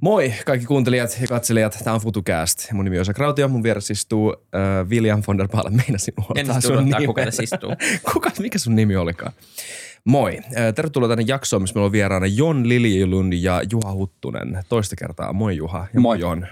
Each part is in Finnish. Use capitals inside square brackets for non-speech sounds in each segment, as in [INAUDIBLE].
Moi kaikki kuuntelijat ja katselijat. Tämä on FutuCast. Mun nimi on Osa Krautio. Mun vieressä istuu äh, William von der Baalen. Meinasin unohtaa sun nimi. kuka tässä istuu. [LAUGHS] kuka, mikä sun nimi olikaan? Moi. Äh, tervetuloa tänne jaksoon, missä meillä on vieraana Jon Liljulund ja Juha Huttunen. Toista kertaa. Moi Juha ja moi, moi Jon.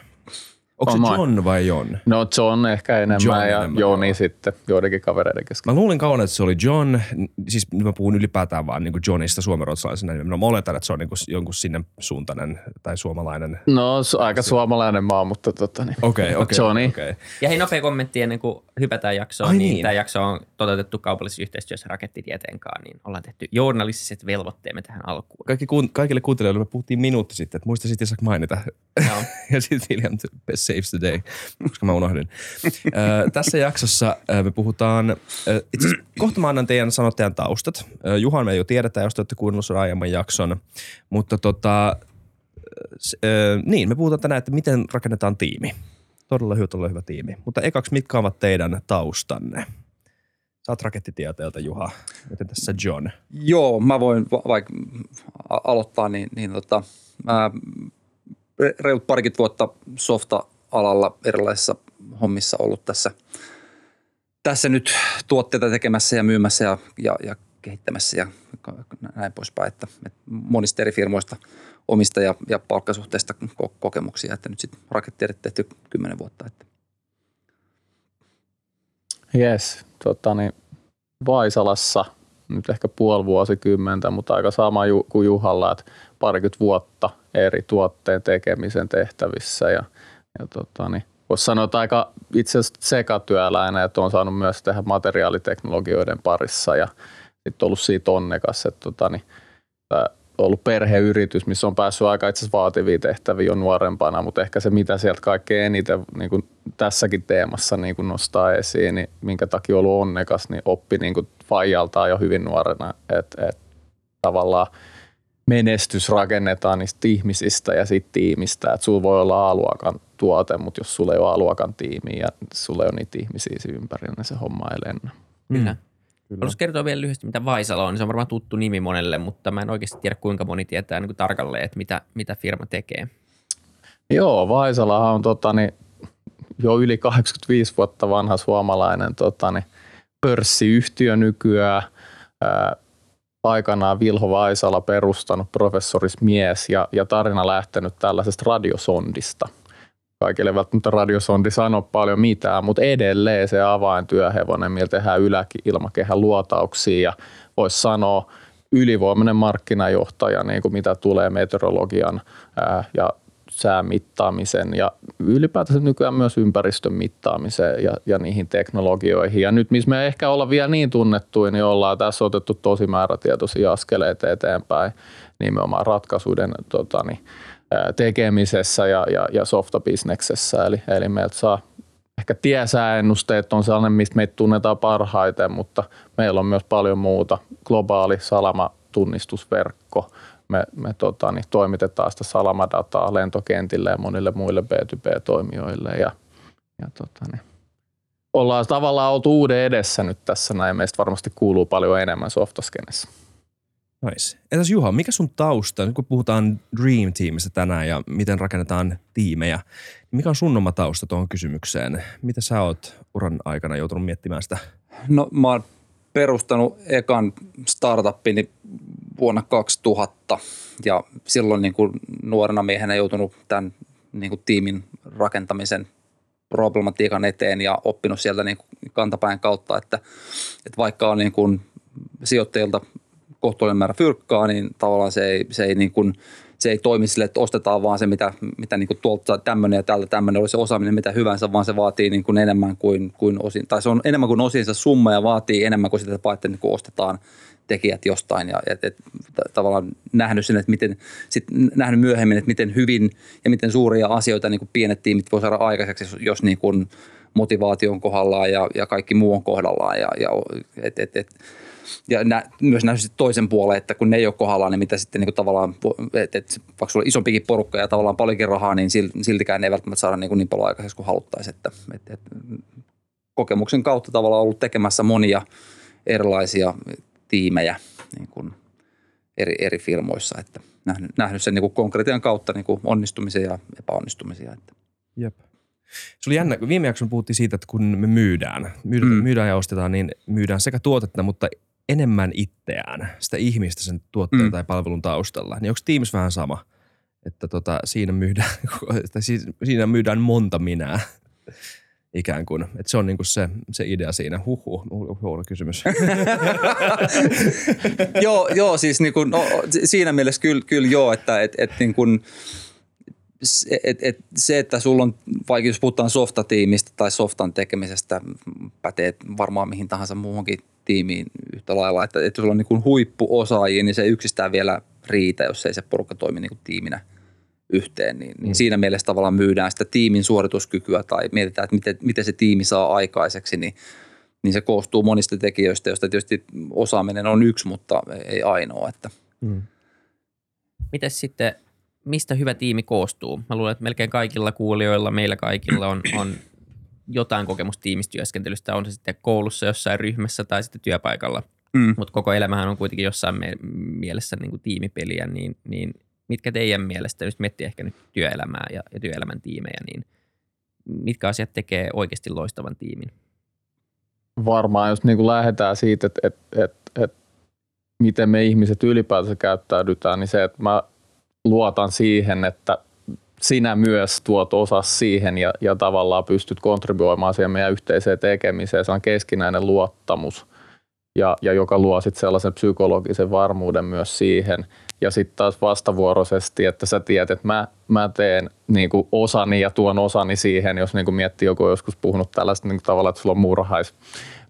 Onko se John vai Jon? No John ehkä enemmän John ja enemmän, Joni joo. sitten joidenkin kavereiden kesken. Mä luulin kauan, että se oli John, siis mä puhun ylipäätään vaan niin Johnista suomenruotsalaisena. Mä oletan, että se on niin kuin jonkun sinne suuntainen tai suomalainen. No aika suomalainen maa, mutta tota niin. Okei, okay, okei. Okay, Okay. Ja hei nopea kommentti ennen kuin hypätään jaksoon. Ai niin, niin. Tämä jakso on toteutettu kaupallisessa yhteistyössä rakettitieteen kanssa, niin ollaan tehty journalistiset velvoitteemme tähän alkuun. Kaikki, kaikille kuuntelijoille me puhuttiin minuutti sitten, että muista sitten mainita. Joo. [LAUGHS] ja sitten William saves the day, koska mä unohdin. tässä jaksossa me puhutaan, itse kohta mä annan teidän, sanot teidän taustat. Juhan me jo tiedetään, jos te olette kuunnellut sen aiemman jakson, mutta tota, niin, me puhutaan tänään, että miten rakennetaan tiimi. Todella hyvä, todella hyvä tiimi. Mutta ekaksi, mitkä ovat teidän taustanne? Sä oot rakettitieteeltä, Juha. Miten tässä John? Joo, mä voin va- vaikka aloittaa, niin, niin tota, mä reilut parikymmentä vuotta softa-alalla erilaisissa hommissa ollut tässä, tässä nyt tuotteita tekemässä ja myymässä ja, ja, ja kehittämässä ja näin poispäin. Että, että monista eri firmoista omista ja, ja palkkasuhteista kokemuksia, että nyt sitten rakettiedet tehty kymmenen vuotta. Että. Yes, tota niin, Vaisalassa nyt ehkä puoli vuosikymmentä, mutta aika sama kuin Juhalla, että parikymmentä vuotta eri tuotteen tekemisen tehtävissä ja, ja tota niin, voisi sanoa, että aika itse asiassa sekatyöläinen, että on saanut myös tehdä materiaaliteknologioiden parissa ja sitten ollut siitä onnekas, että tota niin, ollut perheyritys, missä on päässyt aika itse asiassa vaativia tehtäviä jo nuorempana, mutta ehkä se, mitä sieltä kaikkein eniten niin kuin tässäkin teemassa niin kuin nostaa esiin, niin minkä takia on ollut onnekas, niin oppi niin kuin faijaltaan jo hyvin nuorena, että, että tavallaan menestys rakennetaan niistä ihmisistä ja siitä tiimistä, että sulla voi olla A-luokan tuote, mutta jos sulla ei ole A-luokan tiimi ja sulla ei ole niitä ihmisiä ympärillä, niin se homma ei lennä. Mm. Kyllä. Haluaisin kertoa vielä lyhyesti, mitä Vaisala on. Se on varmaan tuttu nimi monelle, mutta mä en oikeasti tiedä, kuinka moni tietää niin kuin tarkalleen, että mitä, mitä firma tekee. Joo, Vaisala on tota, niin, jo yli 85 vuotta vanha suomalainen tota, niin, pörssiyhtiö nykyään. Ää, aikanaan Vilho Vaisala perustanut professorismies ja, ja tarina lähtenyt tällaisesta radiosondista – kaikille välttämättä radiosondi sano paljon mitään, mutta edelleen se avaintyöhevonen, millä tehdään yläilmakehän luotauksia ja voisi sanoa ylivoimainen markkinajohtaja, niin kuin mitä tulee meteorologian ää, ja sään mittaamisen ja ylipäätänsä nykyään myös ympäristön mittaamiseen ja, ja niihin teknologioihin. Ja nyt, missä me ehkä olla vielä niin tunnettuja, niin ollaan tässä otettu tosi määrätietoisia askeleita eteenpäin nimenomaan ratkaisuiden tota, niin, tekemisessä ja, ja, ja softabisneksessä. Eli, eli meiltä saa ehkä tiesääennusteet on sellainen, mistä meitä tunnetaan parhaiten, mutta meillä on myös paljon muuta. Globaali salamatunnistusverkko. Me, me tota, niin, toimitetaan sitä salamadataa lentokentille ja monille muille B2B-toimijoille ja, ja tota, niin. ollaan tavallaan oltu uuden edessä nyt tässä näin. Meistä varmasti kuuluu paljon enemmän softaskenessä. Nice. Entäs Juha, mikä sun tausta, nyt kun puhutaan Dream Teamista tänään ja miten rakennetaan tiimejä, niin mikä on sun oma tausta tuohon kysymykseen? Mitä sä oot uran aikana joutunut miettimään sitä? No mä oon perustanut ekan startupini vuonna 2000 ja silloin niin kuin nuorena miehenä joutunut tämän niin kuin tiimin rakentamisen problematiikan eteen ja oppinut sieltä niin kuin kantapään kautta, että, että vaikka on niin kuin sijoittajilta kohtuullinen määrä fyrkkaa, niin tavallaan se ei, se ei, niin kuin, se ei toimi sille, että ostetaan vaan se, mitä, mitä niin kuin tuolta tämmöinen ja tällä tämmöinen olisi osaaminen, mitä hyvänsä, vaan se vaatii niin kuin enemmän kuin, kuin osin, tai se on enemmän kuin osinsa summa ja vaatii enemmän kuin sitä, että niin kuin ostetaan tekijät jostain ja et, et, tavallaan nähnyt sen, että miten, sit nähnyt myöhemmin, että miten hyvin ja miten suuria asioita niin kuin pienet tiimit voi saada aikaiseksi, jos niin kuin motivaatio on kohdallaan ja, ja kaikki muu on kohdallaan ja, ja et, et, et, ja nä, myös nähnyt toisen puolen, että kun ne ei ole kohdallaan, niin mitä sitten niin kuin tavallaan, että et, vaikka sulla on isompikin porukka ja tavallaan paljonkin rahaa, niin siltikään ne ei välttämättä saada niin, kuin niin paljon aikaiseksi kuin haluttaisiin. Että, et, et, kokemuksen kautta tavallaan ollut tekemässä monia erilaisia tiimejä niin kuin eri, eri firmoissa, että nähnyt, nähnyt sen niin kuin konkretian kautta niin kuin onnistumisia ja epäonnistumisia. Että. Jep. Se oli jännä, kun viime jakson puhuttiin siitä, että kun me myydään, myydään, mm. myydään ja ostetaan, niin myydään sekä tuotetta, mutta enemmän itseään, sitä ihmistä sen tuotteen mm. tai palvelun taustalla. Niin onko tiimissä vähän sama? Että tota, siinä, myydään, [LAUGHS] että siinä myydään monta minää ikään kuin. Että se on niinku se, se idea siinä. Huhu, huono kysymys. [LAUGHS] joo, joo, siis niinku, no, siinä mielessä kyllä, kyllä joo, että et, et, niinku, et, et, se, että sulla on, vaikka jos puhutaan softatiimistä tai softan tekemisestä, pätee varmaan mihin tahansa muuhunkin tiimiin yhtä lailla, että, että sulla on niin huippuosaajia, niin se yksistään vielä riitä, jos ei se porukka toimi niin kuin tiiminä yhteen. Niin, niin mm. siinä mielessä tavallaan myydään sitä tiimin suorituskykyä tai mietitään, että miten, miten se tiimi saa aikaiseksi, niin, niin se koostuu monista tekijöistä, joista tietysti osaaminen on yksi, mutta ei ainoa. Että. Mm. Miten sitten mistä hyvä tiimi koostuu? Mä luulen, että melkein kaikilla kuulijoilla, meillä kaikilla on, on jotain kokemusta tiimistyöskentelystä, on se sitten koulussa jossain ryhmässä tai sitten työpaikalla. Mm. Mutta koko elämähän on kuitenkin jossain mielessä niin kuin tiimipeliä, niin, niin mitkä teidän mielestä, jos miettii ehkä nyt työelämää ja, ja työelämän tiimejä, niin mitkä asiat tekee oikeasti loistavan tiimin? Varmaan, jos niin kuin lähdetään siitä, että, että, että, että miten me ihmiset ylipäätänsä käyttäydytään, niin se, että mä luotan siihen, että sinä myös tuot osa siihen ja, ja tavallaan pystyt kontribuoimaan siihen meidän yhteiseen tekemiseen. Se on keskinäinen luottamus, ja, ja joka luo sitten sellaisen psykologisen varmuuden myös siihen. Ja sitten taas vastavuoroisesti, että sä tiedät, että mä, mä teen niin kuin osani ja tuon osani siihen, jos niin kuin miettii joku on joskus puhunut tällaista niin kuin tavalla, että sulla on muurahais,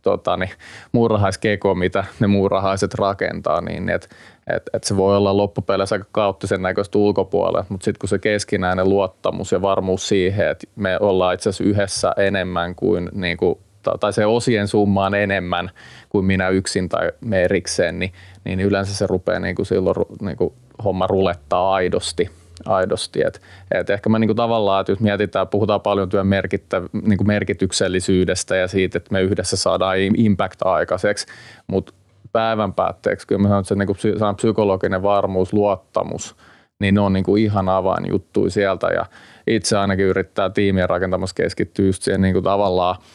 tota, niin, muurahaiskeko, mitä ne muurahaiset rakentaa, niin että et, et se voi olla loppupeleissä aika kauttisen näköistä ulkopuolella, mutta sitten kun se keskinäinen luottamus ja varmuus siihen, että me ollaan itse asiassa yhdessä enemmän kuin, niin kuin tai se osien summa on enemmän kuin minä yksin tai me erikseen, niin, niin yleensä se rupeaa niin kuin silloin niin kuin homma rulettaa aidosti aidosti. Et, et ehkä mä niinku tavallaan, että jos mietitään, puhutaan paljon työn merkittä, niinku merkityksellisyydestä ja siitä, että me yhdessä saadaan impact aikaiseksi, mutta päivän päätteeksi, kyllä mä sanon, että se niin kuin, psykologinen varmuus, luottamus, niin ne on niin kuin ihan avainjuttuja sieltä ja itse ainakin yrittää tiimien rakentamassa keskittyä just siihen niin kuin tavallaan –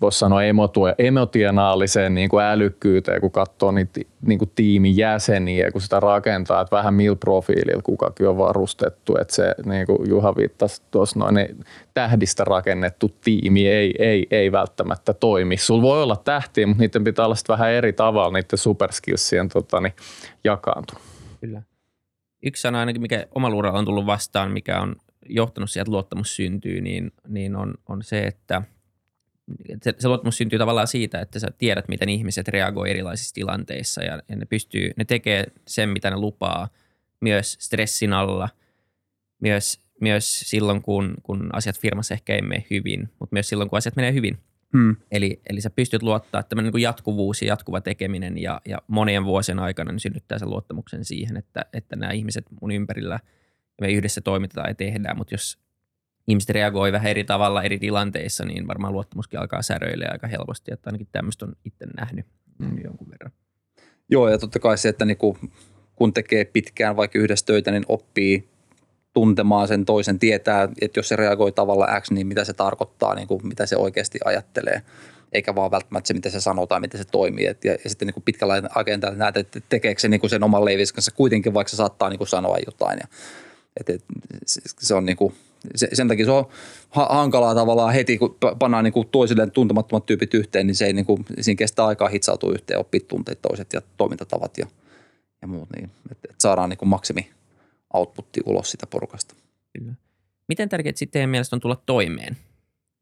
voisi sanoa emotionaaliseen niin kuin älykkyyteen, kun katsoo niitä niin kuin tiimin jäseniä, kun sitä rakentaa, että vähän millä profiililla kukakin on varustettu, että se niin kuin Juha viittasi tuossa noin, niin tähdistä rakennettu tiimi ei, ei, ei välttämättä toimi. Sulla voi olla tähtiä, mutta niiden pitää olla vähän eri tavalla niiden superskillsien tota, niin, jakaantu. Kyllä. Yksi sana ainakin, mikä uralla on tullut vastaan, mikä on johtanut siihen, että luottamus syntyy, niin, niin on, on se, että – se, se luottamus syntyy tavallaan siitä, että sä tiedät, miten ihmiset reagoi erilaisissa tilanteissa ja, ja ne pystyy, ne tekee sen, mitä ne lupaa myös stressin alla, myös, myös silloin, kun, kun asiat firmassa ehkä ei mene hyvin, mutta myös silloin, kun asiat menee hyvin. Hmm. Eli, eli sä pystyt luottaa, että niin kuin jatkuvuus ja jatkuva tekeminen ja, ja monien vuosien aikana niin synnyttää sen luottamuksen siihen, että, että nämä ihmiset mun ympärillä me yhdessä toimitetaan ja tehdään, mutta jos ihmiset reagoi vähän eri tavalla eri tilanteissa, niin varmaan luottamuskin alkaa säröille aika helposti, että ainakin tämmöistä on itse nähnyt mm. jonkun verran. Joo, ja totta kai se, että niinku, kun tekee pitkään vaikka yhdessä töitä, niin oppii tuntemaan sen toisen, tietää, että jos se reagoi tavalla X, niin mitä se tarkoittaa, niin kuin, mitä se oikeasti ajattelee, eikä vaan välttämättä se, miten se sanoo tai miten se toimii. Et, ja, ja sitten niin kuin pitkällä agendalla näet, että tekeekö se niin kuin sen oman leivis kanssa kuitenkin, vaikka se saattaa niin kuin sanoa jotain. Ja, et, et, se on niin kuin, se, sen takia se on ha- hankalaa tavallaan heti, kun pannaan niin kuin toisilleen tuntemattomat tyypit yhteen, niin se ei niin kuin, siinä kestää aikaa hitsautua yhteen, oppia tunteet toiset ja toimintatavat ja, ja muut, niin että et saadaan niin kuin maksimi outputti ulos sitä porukasta. Kyllä. Miten tärkeää sitten teidän mielestä on tulla toimeen?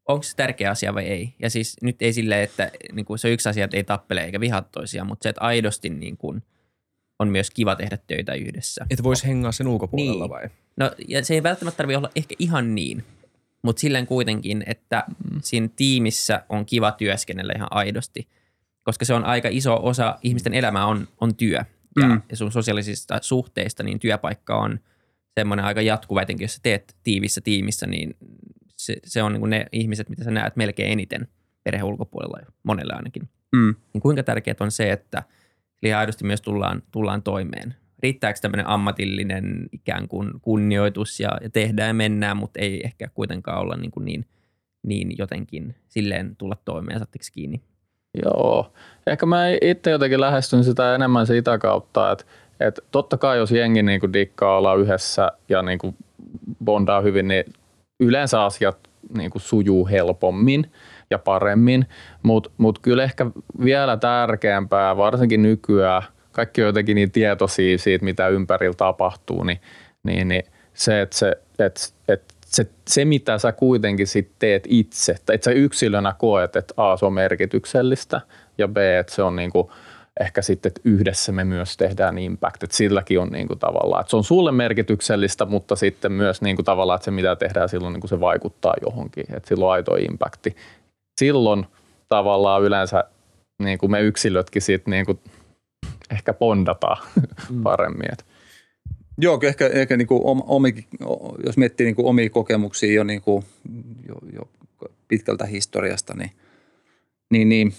Onko se tärkeä asia vai ei? Ja siis nyt ei silleen, että niin kuin se on yksi asia, että ei tappele eikä vihaa toisiaan, mutta se, että aidosti niin kuin on myös kiva tehdä töitä yhdessä. Että voisi hengaa sen ulkopuolella niin. vai? No ja se ei välttämättä tarvitse olla ehkä ihan niin, mutta silleen kuitenkin, että mm. siinä tiimissä on kiva työskennellä ihan aidosti, koska se on aika iso osa ihmisten elämää on, on työ. Ja, mm. ja sun sosiaalisista suhteista, niin työpaikka on semmoinen aika jatkuva, etenkin jos sä teet tiivissä tiimissä, niin se, se on niin ne ihmiset, mitä sä näet melkein eniten perheen ulkopuolella, monelle ainakin. Mm. Niin kuinka tärkeää on se, että eli aidosti myös tullaan, tullaan toimeen riittääkö tämmöinen ammatillinen ikään kuin kunnioitus ja, ja tehdään ja mennään, mutta ei ehkä kuitenkaan olla niin, kuin niin, niin jotenkin silleen tulla toimeen, saatteko kiinni? Joo. Ehkä mä itse jotenkin lähestyn sitä enemmän sitä kautta, että, että totta kai jos jengi niin kuin dikkaa olla yhdessä ja niin kuin bondaa hyvin, niin yleensä asiat niin kuin sujuu helpommin ja paremmin, mutta mut kyllä ehkä vielä tärkeämpää, varsinkin nykyään, kaikki on jotenkin niin tietoisia siitä, mitä ympärillä tapahtuu, niin, niin, niin se, että se, että, että se, se, mitä sä kuitenkin sit teet itse, että sä yksilönä koet, että A, se on merkityksellistä ja B, että se on niinku, ehkä sitten, että yhdessä me myös tehdään impact, että silläkin on niinku tavallaan, että se on sulle merkityksellistä, mutta sitten myös niinku tavallaan, että se mitä tehdään silloin niinku se vaikuttaa johonkin, että sillä on aito impacti. Silloin tavallaan yleensä niinku me yksilötkin sitten niinku ehkä bondataan mm. paremmin. Että Joo, ehkä, ehkä niin kuin omi, jos miettii niin kuin omia kokemuksia jo, niin kuin, jo, jo pitkältä historiasta, niin, niin, niin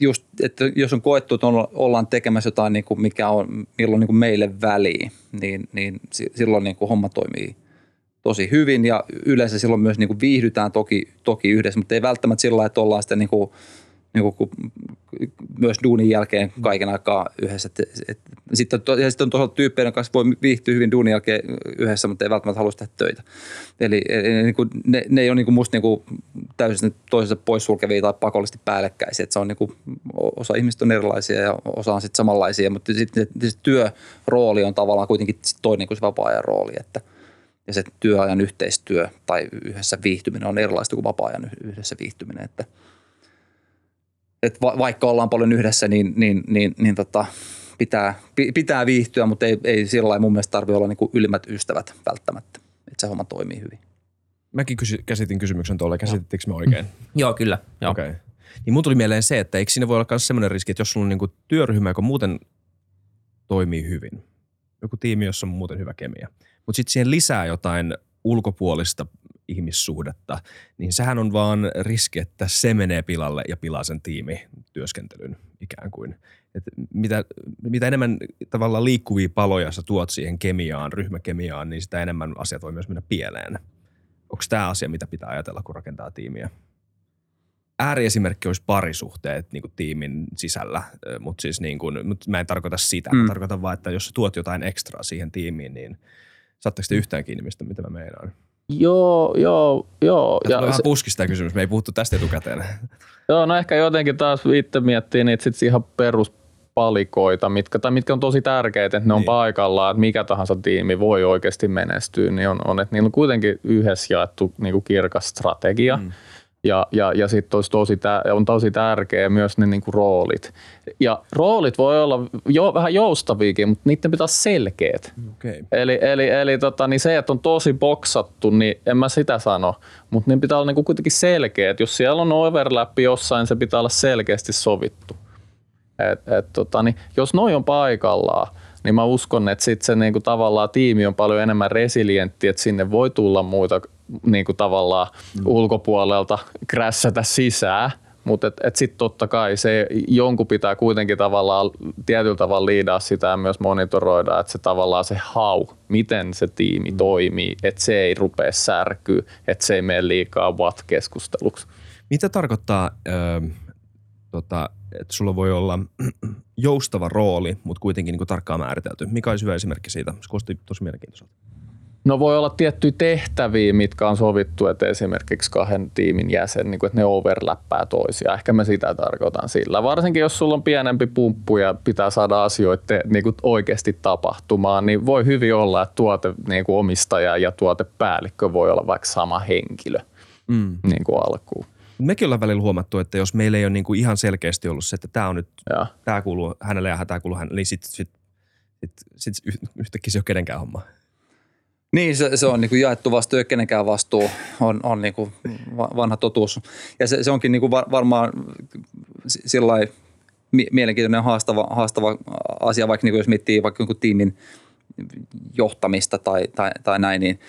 just, että jos on koettu, että ollaan tekemässä jotain, niin kuin mikä on, milloin niin kuin meille väliin, niin, niin silloin niin kuin homma toimii tosi hyvin ja yleensä silloin myös niin kuin viihdytään toki, toki yhdessä, mutta ei välttämättä sillä että ollaan sitten niin kuin – niin kuin, myös duunin jälkeen kaiken aikaa yhdessä. Sitten, to, ja sitten on toisaalta tyyppejä, kanssa voi viihtyä hyvin duunin jälkeen yhdessä, mutta ei välttämättä halua tehdä töitä. Eli, eli niin kuin, ne, ne ei ole niin kuin musta niin kuin täysin toisensa poissulkevia tai pakollisesti päällekkäisiä. Se on niin kuin, osa ihmistä on erilaisia ja osa on sitten samanlaisia, mutta sitten sit työrooli on tavallaan kuitenkin toinen kuin se vapaa-ajan rooli, että ja se työajan yhteistyö tai yhdessä viihtyminen on erilaista kuin vapaa-ajan yhdessä viihtyminen, että – että va, vaikka ollaan paljon yhdessä, niin, niin, niin, niin tota, pitää, pitää viihtyä, mutta ei, ei sillä lailla mun mielestä tarvitse olla niin ylimmät ystävät välttämättä, että se homma toimii hyvin. Mäkin kysy, käsitin kysymyksen tuolle, käsitittekö me oikein? Mm. Joo, kyllä. Joo. Okay. Niin mun tuli mieleen se, että eikö siinä voi olla myös sellainen riski, että jos sulla on niin kuin työryhmä, joka muuten toimii hyvin, joku tiimi, jossa on muuten hyvä kemia, mutta sitten siihen lisää jotain ulkopuolista ihmissuhdetta, niin sehän on vaan riski, että se menee pilalle ja pilaa sen tiimityöskentelyn ikään kuin. Et mitä, mitä enemmän tavallaan liikkuvia paloja sä tuot siihen kemiaan, ryhmäkemiaan, niin sitä enemmän asiat voi myös mennä pieleen. Onko tämä asia, mitä pitää ajatella, kun rakentaa tiimiä? Ääriesimerkki olisi parisuhteet niin kuin tiimin sisällä, mutta siis niin kuin, mutta mä en tarkoita sitä. Mm. Mä tarkoitan vaan, että jos sä tuot jotain ekstraa siihen tiimiin, niin saatteko te yhtään kiinni, mistä, mitä mä meinaan? Joo, joo, joo. Ja vähän se, puskista kysymys, me ei puhuttu tästä etukäteen. Joo, no ehkä jotenkin taas itse miettii niitä sit ihan peruspalikoita, mitkä, tai mitkä on tosi tärkeitä, että ne niin. on paikallaan, että mikä tahansa tiimi voi oikeasti menestyä, niin on, on että niillä on kuitenkin yhdessä jaettu niin kuin kirkas strategia. Mm ja, ja, ja sitten tosi, on tosi tärkeä myös ne niinku roolit. Ja roolit voi olla jo, vähän joustaviakin, mutta niiden pitää olla selkeät. Okay. Eli, eli, eli tota, niin se, että on tosi boksattu, niin en mä sitä sano. Mutta niin pitää olla niinku kuitenkin selkeät. Jos siellä on overlap jossain, se pitää olla selkeästi sovittu. Et, et, tota, niin, jos noin on paikallaan, niin mä uskon, että sitten se niinku tavallaan tiimi on paljon enemmän resilientti, että sinne voi tulla muita niinku tavallaan mm. ulkopuolelta krässätä sisään, mutta et, et sitten totta kai se jonkun pitää kuitenkin tavallaan tietyllä tavalla liidaa sitä ja myös monitoroida, että se tavallaan se hau, miten se tiimi mm. toimii, että se ei rupea särkyä, että se ei mene liikaa what-keskusteluksi. Mitä tarkoittaa, tota, että sulla voi olla [CLEARS THROAT] joustava rooli, mutta kuitenkin niin kuin tarkkaan määritelty. Mikä olisi hyvä esimerkki siitä? Se kuulosti tosi mielenkiintoiselta. No voi olla tiettyjä tehtäviä, mitkä on sovittu, että esimerkiksi kahden tiimin jäsen, niin kuin, että ne overlappää toisia. Ehkä mä sitä tarkoitan sillä. Varsinkin jos sulla on pienempi pumppu ja pitää saada asioita niin kuin oikeasti tapahtumaan, niin voi hyvin olla, että tuote niin kuin omistaja ja tuotepäällikkö voi olla vaikka sama henkilö mm. niin kuin alkuun mekin ollaan välillä huomattu, että jos meillä ei ole niin kuin ihan selkeästi ollut se, että tämä on nyt, ja. tämä kuuluu hänelle ja tämä kuuluu hänelle, niin sitten sit, sit, sit yhtäkkiä se ei ole kenenkään homma. Niin, se, se on niin kuin jaettu vastuu ja kenenkään vastuu on, on niin kuin vanha totuus. Ja se, se onkin niin kuin var, varmaan sillä mielenkiintoinen haastava, haastava asia, vaikka niin kuin jos miettii vaikka jonkun tiimin johtamista tai, tai, tai näin, niin,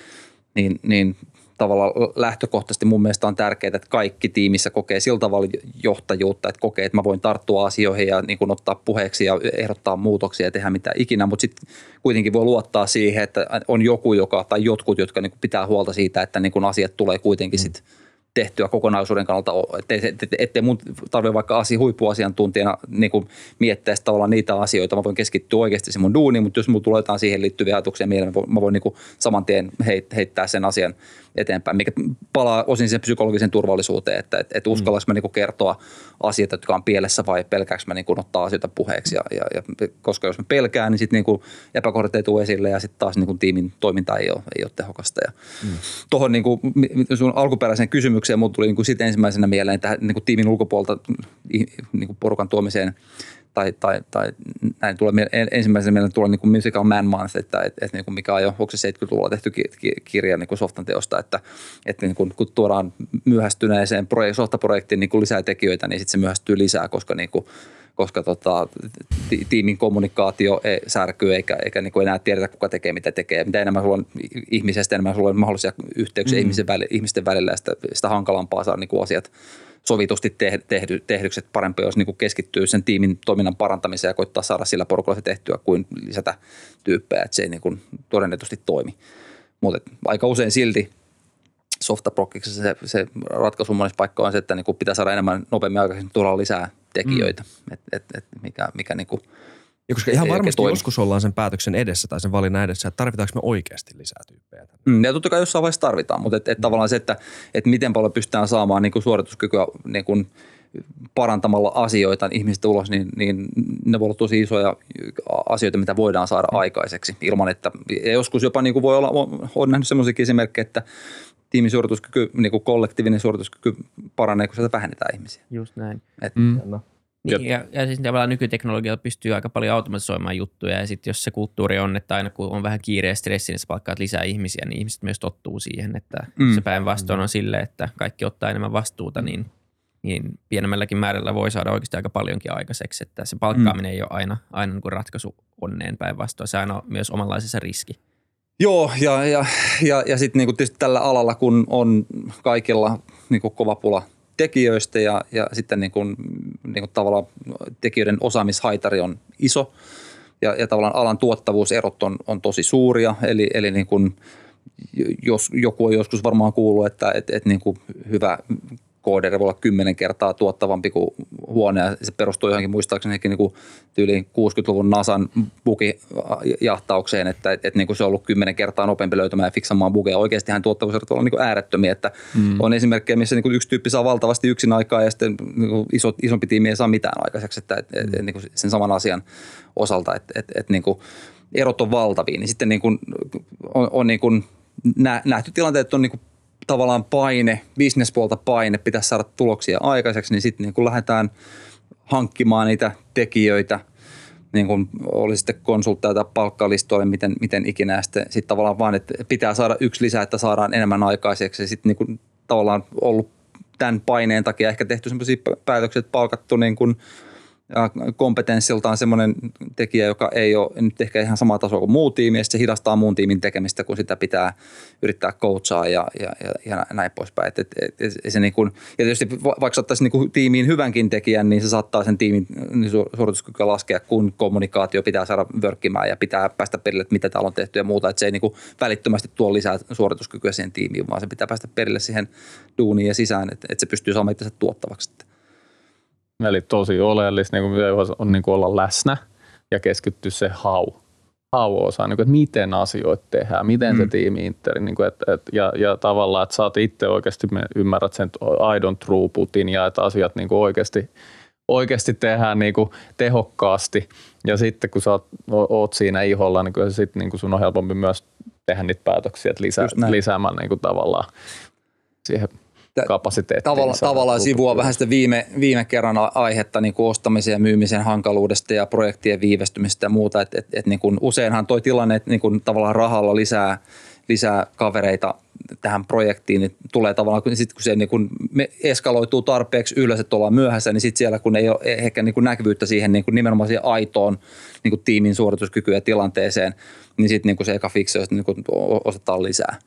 niin, niin tavallaan lähtökohtaisesti mun mielestä on tärkeää, että kaikki tiimissä kokee sillä tavalla johtajuutta, että kokee, että mä voin tarttua asioihin ja niin kuin ottaa puheeksi ja ehdottaa muutoksia ja tehdä mitä ikinä, mutta sitten kuitenkin voi luottaa siihen, että on joku, joka tai jotkut, jotka niin kuin pitää huolta siitä, että niin kuin asiat tulee kuitenkin mm. sitten tehtyä kokonaisuuden kannalta, ettei, ettei, ettei mun tarvitse vaikka asia, huippuasiantuntijana niin kuin miettiä tavallaan niitä asioita, mä voin keskittyä oikeasti se mun duuniin, mutta jos mulla tulee jotain siihen liittyviä ajatuksia mieleen, mä voin, mä voin niin kuin saman tien heittää sen asian eteenpäin, mikä palaa osin sen psykologisen turvallisuuteen, että et, et mm. uskallanko mä niinku kertoa asioita, jotka on pielessä vai pelkääkö mä niinku ottaa asioita puheeksi. Ja, ja, ja, koska jos mä pelkään, niin sitten niinku epäkohdat ei tule esille ja sitten taas niinku tiimin toiminta ei ole, ei ole tehokasta. Ja mm. Tuohon niinku, sun alkuperäiseen kysymykseen mulla tuli niinku sit ensimmäisenä mieleen tähän niinku tiimin ulkopuolta niinku porukan tuomiseen – tai, tai, tai näin tulee ensimmäisenä meillä tulee niin kuin Musical Man Month, että et, et, niin kuin mikä on jo, onko se 70-luvulla tehty kirja niin kuin softan teosta, että, että niin kuin, kun tuodaan myöhästyneeseen projek- softaprojektiin niin kuin lisää tekijöitä, niin sitten se myöhästyy lisää, koska niin kuin, koska tota, tiimin kommunikaatio ei särkyy eikä, eikä niin kuin enää tiedetä, kuka tekee, mitä tekee. Mitä enemmän sulla on ihmisestä, enemmän sulla on mahdollisia yhteyksiä mm. ihmisten, välillä, ihmisten välillä ja sitä, sitä hankalampaa saada niin kuin asiat sovitusti tehdy, tehdyksi, että parempi olisi niin keskittyä sen tiimin toiminnan parantamiseen ja koittaa saada sillä porukalla se tehtyä kuin lisätä tyyppejä, että se ei niin kuin todennäköisesti toimi. Mutta aika usein silti softaprokkiksessa se, se ratkaisu monessa paikka on se, että niin kuin pitää saada enemmän nopeammin aikaisemmin tulla lisää tekijöitä, mm. et, et, et mikä, mikä niin kuin ja koska ihan varmasti joskus ollaan sen päätöksen edessä tai sen valinnan edessä, että tarvitaanko me oikeasti lisää tyyppejä. Mm, ja totta kai jossain vaiheessa tarvitaan, mutta et, et mm. tavallaan se, että et miten paljon pystytään saamaan niin kuin suorituskykyä niin kuin parantamalla asioita ihmistä ulos, niin, niin ne voi olla tosi isoja asioita, mitä voidaan saada mm. aikaiseksi ilman, että ja joskus jopa niin kuin voi olla, on nähnyt semmoisia esimerkkejä, että tiimin suorituskyky, niin kuin kollektiivinen suorituskyky paranee, kun sieltä vähennetään ihmisiä. Just näin. Et, mm. Niin, ja, ja siis tavallaan nykyteknologialla pystyy aika paljon automatisoimaan juttuja ja sitten jos se kulttuuri on, että aina kun on vähän kiire ja stressi, niin sä palkkaat lisää ihmisiä, niin ihmiset myös tottuu siihen, että mm. se päinvastoin on sille, että kaikki ottaa enemmän vastuuta, niin, niin pienemmälläkin määrällä voi saada oikeasti aika paljonkin aikaiseksi, että se palkkaaminen mm. ei ole aina, aina niin kuin ratkaisu onneen päinvastoin, se aina on myös omanlaisensa riski. Joo, ja, ja, ja, ja sitten niinku tietysti tällä alalla, kun on kaikilla niinku kova pula – tekijöistä ja, ja sitten niin kuin, niin kuin tavallaan tekijöiden osaamishaitari on iso ja, ja tavallaan alan tuottavuuserot on, on tosi suuria. Eli, eli niin kuin, jos joku on joskus varmaan kuullut, että et, et niin kuin hyvä kooderi voi olla kymmenen kertaa tuottavampi kuin huone. Ja se perustuu johonkin muistaakseni niin tyyliin 60-luvun NASAn bugijahtaukseen, että, että, että niin kuin se on ollut kymmenen kertaa nopeampi löytämään ja fiksamaan bugeja. Oikeastihan tuottavuuserot on niin kuin äärettömiä, että mm. on esimerkkejä, missä niin kuin yksi tyyppi saa valtavasti yksin aikaa ja sitten niin kuin iso, isompi tiimi ei saa mitään aikaiseksi, että, että, että, niin kuin sen saman asian osalta, että, että, että niin kuin erot on valtavia, niin sitten niin kuin on, on niin kuin nähty tilanteet, että on niin kuin tavallaan paine, bisnespuolta paine, pitäisi saada tuloksia aikaiseksi, niin sitten niin kun lähdetään hankkimaan niitä tekijöitä, niin kuin oli sitten konsultteja tai palkkalistoille, miten, miten ikinä, ja sitten, sitten tavallaan vaan, että pitää saada yksi lisää, että saadaan enemmän aikaiseksi, sitten niin tavallaan ollut tämän paineen takia ehkä tehty sellaisia päätöksiä, että palkattu niin ja kompetenssiltaan semmoinen tekijä, joka ei ole nyt ehkä ihan sama taso kuin muu tiimi, ja se hidastaa muun tiimin tekemistä, kun sitä pitää yrittää coachaa ja, ja, ja, näin poispäin. Et, et, et, et se niin kun, ja tietysti vaikka saattaisi niin tiimiin hyvänkin tekijän, niin se saattaa sen tiimin niin suorituskykyä laskea, kun kommunikaatio pitää saada vörkkimään ja pitää päästä perille, että mitä täällä on tehty ja muuta. Että se ei niin välittömästi tuo lisää suorituskykyä siihen tiimiin, vaan se pitää päästä perille siihen duuniin ja sisään, että, että se pystyy saamaan itse tuottavaksi. Eli tosi oleellista niin kuin on niin kuin olla läsnä ja keskittyä se how, how-osa, niin kuin, että miten asioita tehdään, miten mm. se tiimi interi, niin kuin, että, että, ja, ja tavallaan, että oot itse oikeasti ymmärrät sen aidon throughputin ja että asiat niin kuin oikeasti, oikeasti tehdään niin kuin tehokkaasti. Ja sitten kun sä oot, oot siinä iholla, niin kyllä sit, niin kuin sun on helpompi myös tehdä niitä päätöksiä, että lisää, lisäämään niin kuin tavallaan siihen kapasiteettiin. Tavalla, tavallaan sivua vähän sitä viime, viime kerran aihetta niin kuin ostamisen ja myymisen hankaluudesta ja projektien viivästymistä ja muuta. Et, et, et niin kuin useinhan toi tilanne, että niin kuin tavallaan rahalla lisää, lisää kavereita tähän projektiin, niin tulee tavallaan, kun, sit kun se niin kun me eskaloituu tarpeeksi ylös, että ollaan myöhässä, niin sitten siellä kun ei ole ehkä niin kuin näkyvyyttä siihen niin kuin nimenomaan siihen aitoon niin kuin tiimin suorituskykyä tilanteeseen, niin sitten niin se eka fiksi niin ostetaan lisää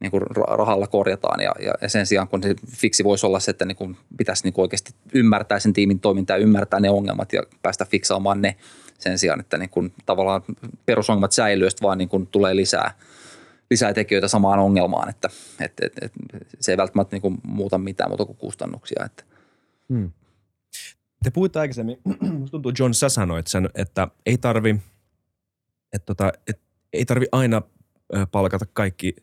niin kuin rahalla korjataan ja, ja, sen sijaan kun se fiksi voisi olla se, että niin kuin pitäisi niin kuin oikeasti ymmärtää sen tiimin toimintaa, ymmärtää ne ongelmat ja päästä fiksaamaan ne sen sijaan, että niin kuin tavallaan perusongelmat säilyy, vaan niin kuin tulee lisää, lisää tekijöitä samaan ongelmaan, että, että, että, että se ei välttämättä niin kuin muuta mitään muuta kuin kustannuksia. Että. Hmm. Te puhuitte aikaisemmin, [CLEARS THROAT] musta tuntuu John, sä sanoit sen, että ei tarvi, että tota, että ei tarvi aina palkata kaikki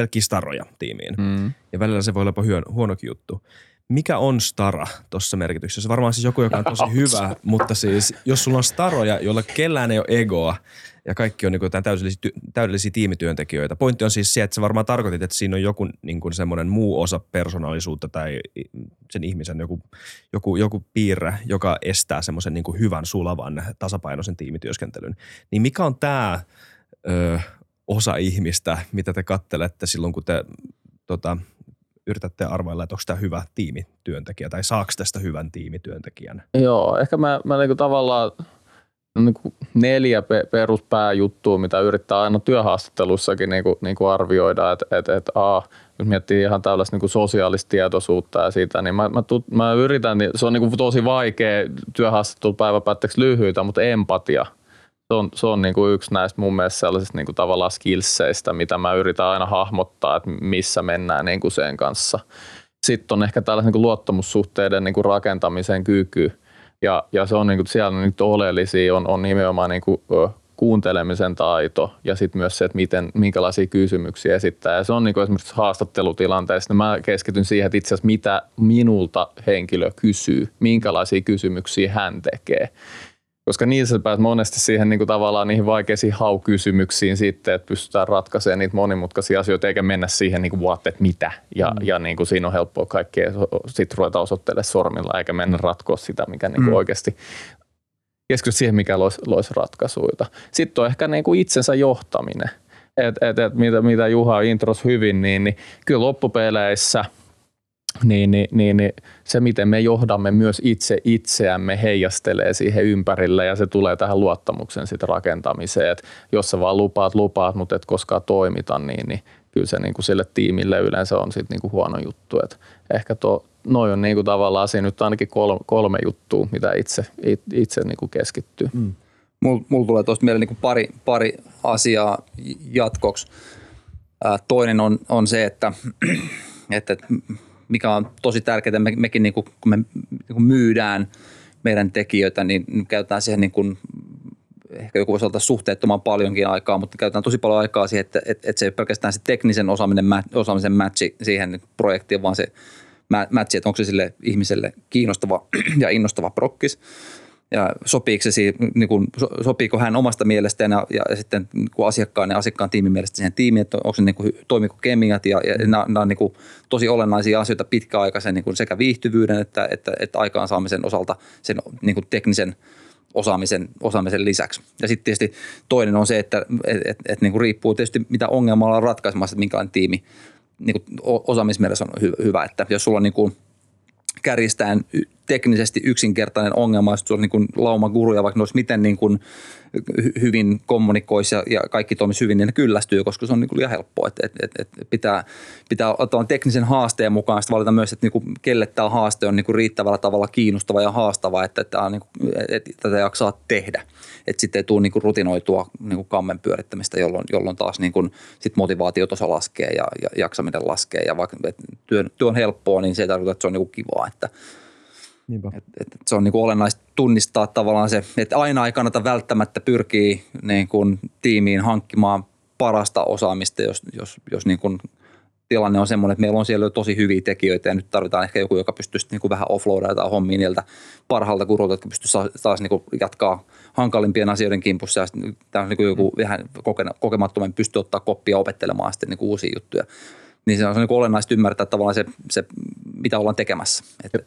pelkkiä staroja tiimiin. Mm. Ja välillä se voi olla jopa huonokin juttu. Mikä on stara tuossa merkityksessä? Varmaan siis joku, joka on tosi [LAUGHS] hyvä, mutta siis jos sulla on staroja, joilla kellään ei ole egoa ja kaikki on niin kuin täydellisiä, täydellisiä tiimityöntekijöitä. Pointti on siis se, että sä varmaan tarkoitit, että siinä on joku niin kuin semmoinen muu osa persoonallisuutta tai sen ihmisen joku, joku, joku piirre, joka estää semmoisen niin hyvän, sulavan, tasapainoisen tiimityöskentelyn. Niin mikä on tämä osa ihmistä, mitä te kattelette silloin, kun te tota, yritätte arvailla, että onko tämä hyvä tiimityöntekijä tai saako tästä hyvän tiimityöntekijän? Joo, ehkä mä, mä niinku tavallaan niinku neljä pe- peruspääjuttua, mitä yrittää aina työhaastattelussakin niinku, niinku arvioida, että et, et, a, jos miettii ihan tällaista niinku sosiaalista tietoisuutta ja siitä, niin mä, mä, tut, mä yritän, niin se on niinku tosi vaikea työhaastattelu päiväpäätteeksi lyhyitä, mutta empatia – se on, se on niin kuin yksi näistä mun mielestä sellaisista niin kuin tavallaan skillseistä, mitä mä yritän aina hahmottaa, että missä mennään niin kuin sen kanssa. Sitten on ehkä tällaisen niin luottamussuhteiden niin kuin rakentamisen kyky, ja, ja se on niin kuin, siellä niin oleellisia on, on nimenomaan niin kuin, kuuntelemisen taito ja sitten myös se, että miten, minkälaisia kysymyksiä esittää. Ja se on niin kuin esimerkiksi haastattelutilanteessa, niin mä keskityn siihen, että itse asiassa mitä minulta henkilö kysyy, minkälaisia kysymyksiä hän tekee koska niissä pääsee monesti siihen niin kuin tavallaan niihin vaikeisiin haukysymyksiin sitten, että pystytään ratkaisemaan niitä monimutkaisia asioita, eikä mennä siihen niin kuin what, että mitä. Ja, mm. ja niin kuin siinä on helppoa kaikkea sitten ruveta osoittelemaan sormilla, eikä mennä ratkoa sitä, mikä niin kuin mm. oikeasti keskity siihen, mikä loisi, loisi ratkaisuja. Sitten on ehkä niin kuin itsensä johtaminen. Et, et, et, mitä, mitä Juha intros hyvin, niin, niin kyllä loppupeleissä – niin, niin, niin, niin se, miten me johdamme myös itse itseämme, heijastelee siihen ympärille ja se tulee tähän luottamuksen sit rakentamiseen. Et jos sä vaan lupaat, lupaat, mutta et koskaan toimita, niin, niin kyllä se niin kuin sille tiimille yleensä on sit niin kuin huono juttu. Et ehkä tuo, noin on niin kuin tavallaan siinä nyt ainakin kolme, kolme juttua, mitä itse, itse niin kuin keskittyy. Mm. Mulla mul tulee tuosta mieleen niin pari, pari asiaa jatkoksi. toinen on, on se, että, [CLEARS THROAT] että mikä on tosi tärkeää, me, mekin niin kuin, kun me niin kuin myydään meidän tekijöitä, niin käytetään siihen niin kuin, ehkä joku voisi olla suhteettoman paljonkin aikaa, mutta käytetään tosi paljon aikaa siihen, että, että, että se ei pelkästään se teknisen osaaminen, osaamisen matchi siihen projektiin, vaan se matchi, että onko se sille ihmiselle kiinnostava [CLEARS THROAT] ja innostava prokkis ja sopiiko, se, niin kuin, sopiiko hän omasta mielestään ja, ja sitten niin kuin asiakkaan ja asiakkaan tiimin mielestä siihen tiimiin, että onko se niin kuin, toimiko kemiat ja, ja nämä, nämä on niin kuin, tosi olennaisia asioita pitkäaikaisen niin kuin sekä viihtyvyyden että, että, että aikaansaamisen osalta sen niin kuin teknisen osaamisen, osaamisen lisäksi. Ja sitten tietysti toinen on se, että et, et, et, niin kuin riippuu tietysti mitä ongelmaa ollaan ratkaisemassa, että minkälainen tiimi niin kuin osaamismielessä on hyvä, että jos sulla on niin kuin – kärjistään teknisesti yksinkertainen ongelma, jos on niin kuin laumaguruja, vaikka ne olisi miten niin kuin hyvin kommunikoisi ja, ja kaikki toimisi hyvin, niin ne kyllästyy, koska se on niin kuin liian helppoa. Et, et, et, et pitää, pitää ottaa teknisen haasteen mukaan, sitten valita myös, että niin kuin, kelle tämä haaste on niin kuin riittävällä tavalla kiinnostava ja haastava, että, että, niin kuin, että tätä jaksaa tehdä. Että sitten ei tule niin kuin rutinoitua niin kuin kammen pyörittämistä, jolloin, jolloin taas niin kuin, sit motivaatiotaso laskee ja, ja jaksaminen laskee. Ja vaikka työ, työ on helppoa, niin se ei tarkoita, että se on niin kuin kivaa. Että, et, et, se on niin kuin olennaista tunnistaa tavallaan se, että aina ei kannata välttämättä pyrkiä niin kuin tiimiin hankkimaan parasta osaamista, jos, jos, jos niin kuin tilanne on semmoinen, että meillä on siellä jo tosi hyviä tekijöitä ja nyt tarvitaan ehkä joku, joka pystyisi niin kuin vähän offloadaa tai hommia niiltä parhaalta kurulta, jotka pystyisi taas niin kuin jatkaa hankalimpien asioiden kimpussa ja tämä on niin kuin joku mm. vähän kokemattoman pystyy ottaa koppia opettelemaan sitten niin kuin uusia juttuja. Niin se on, niin olennaista ymmärtää tavallaan se, se, mitä ollaan tekemässä. Että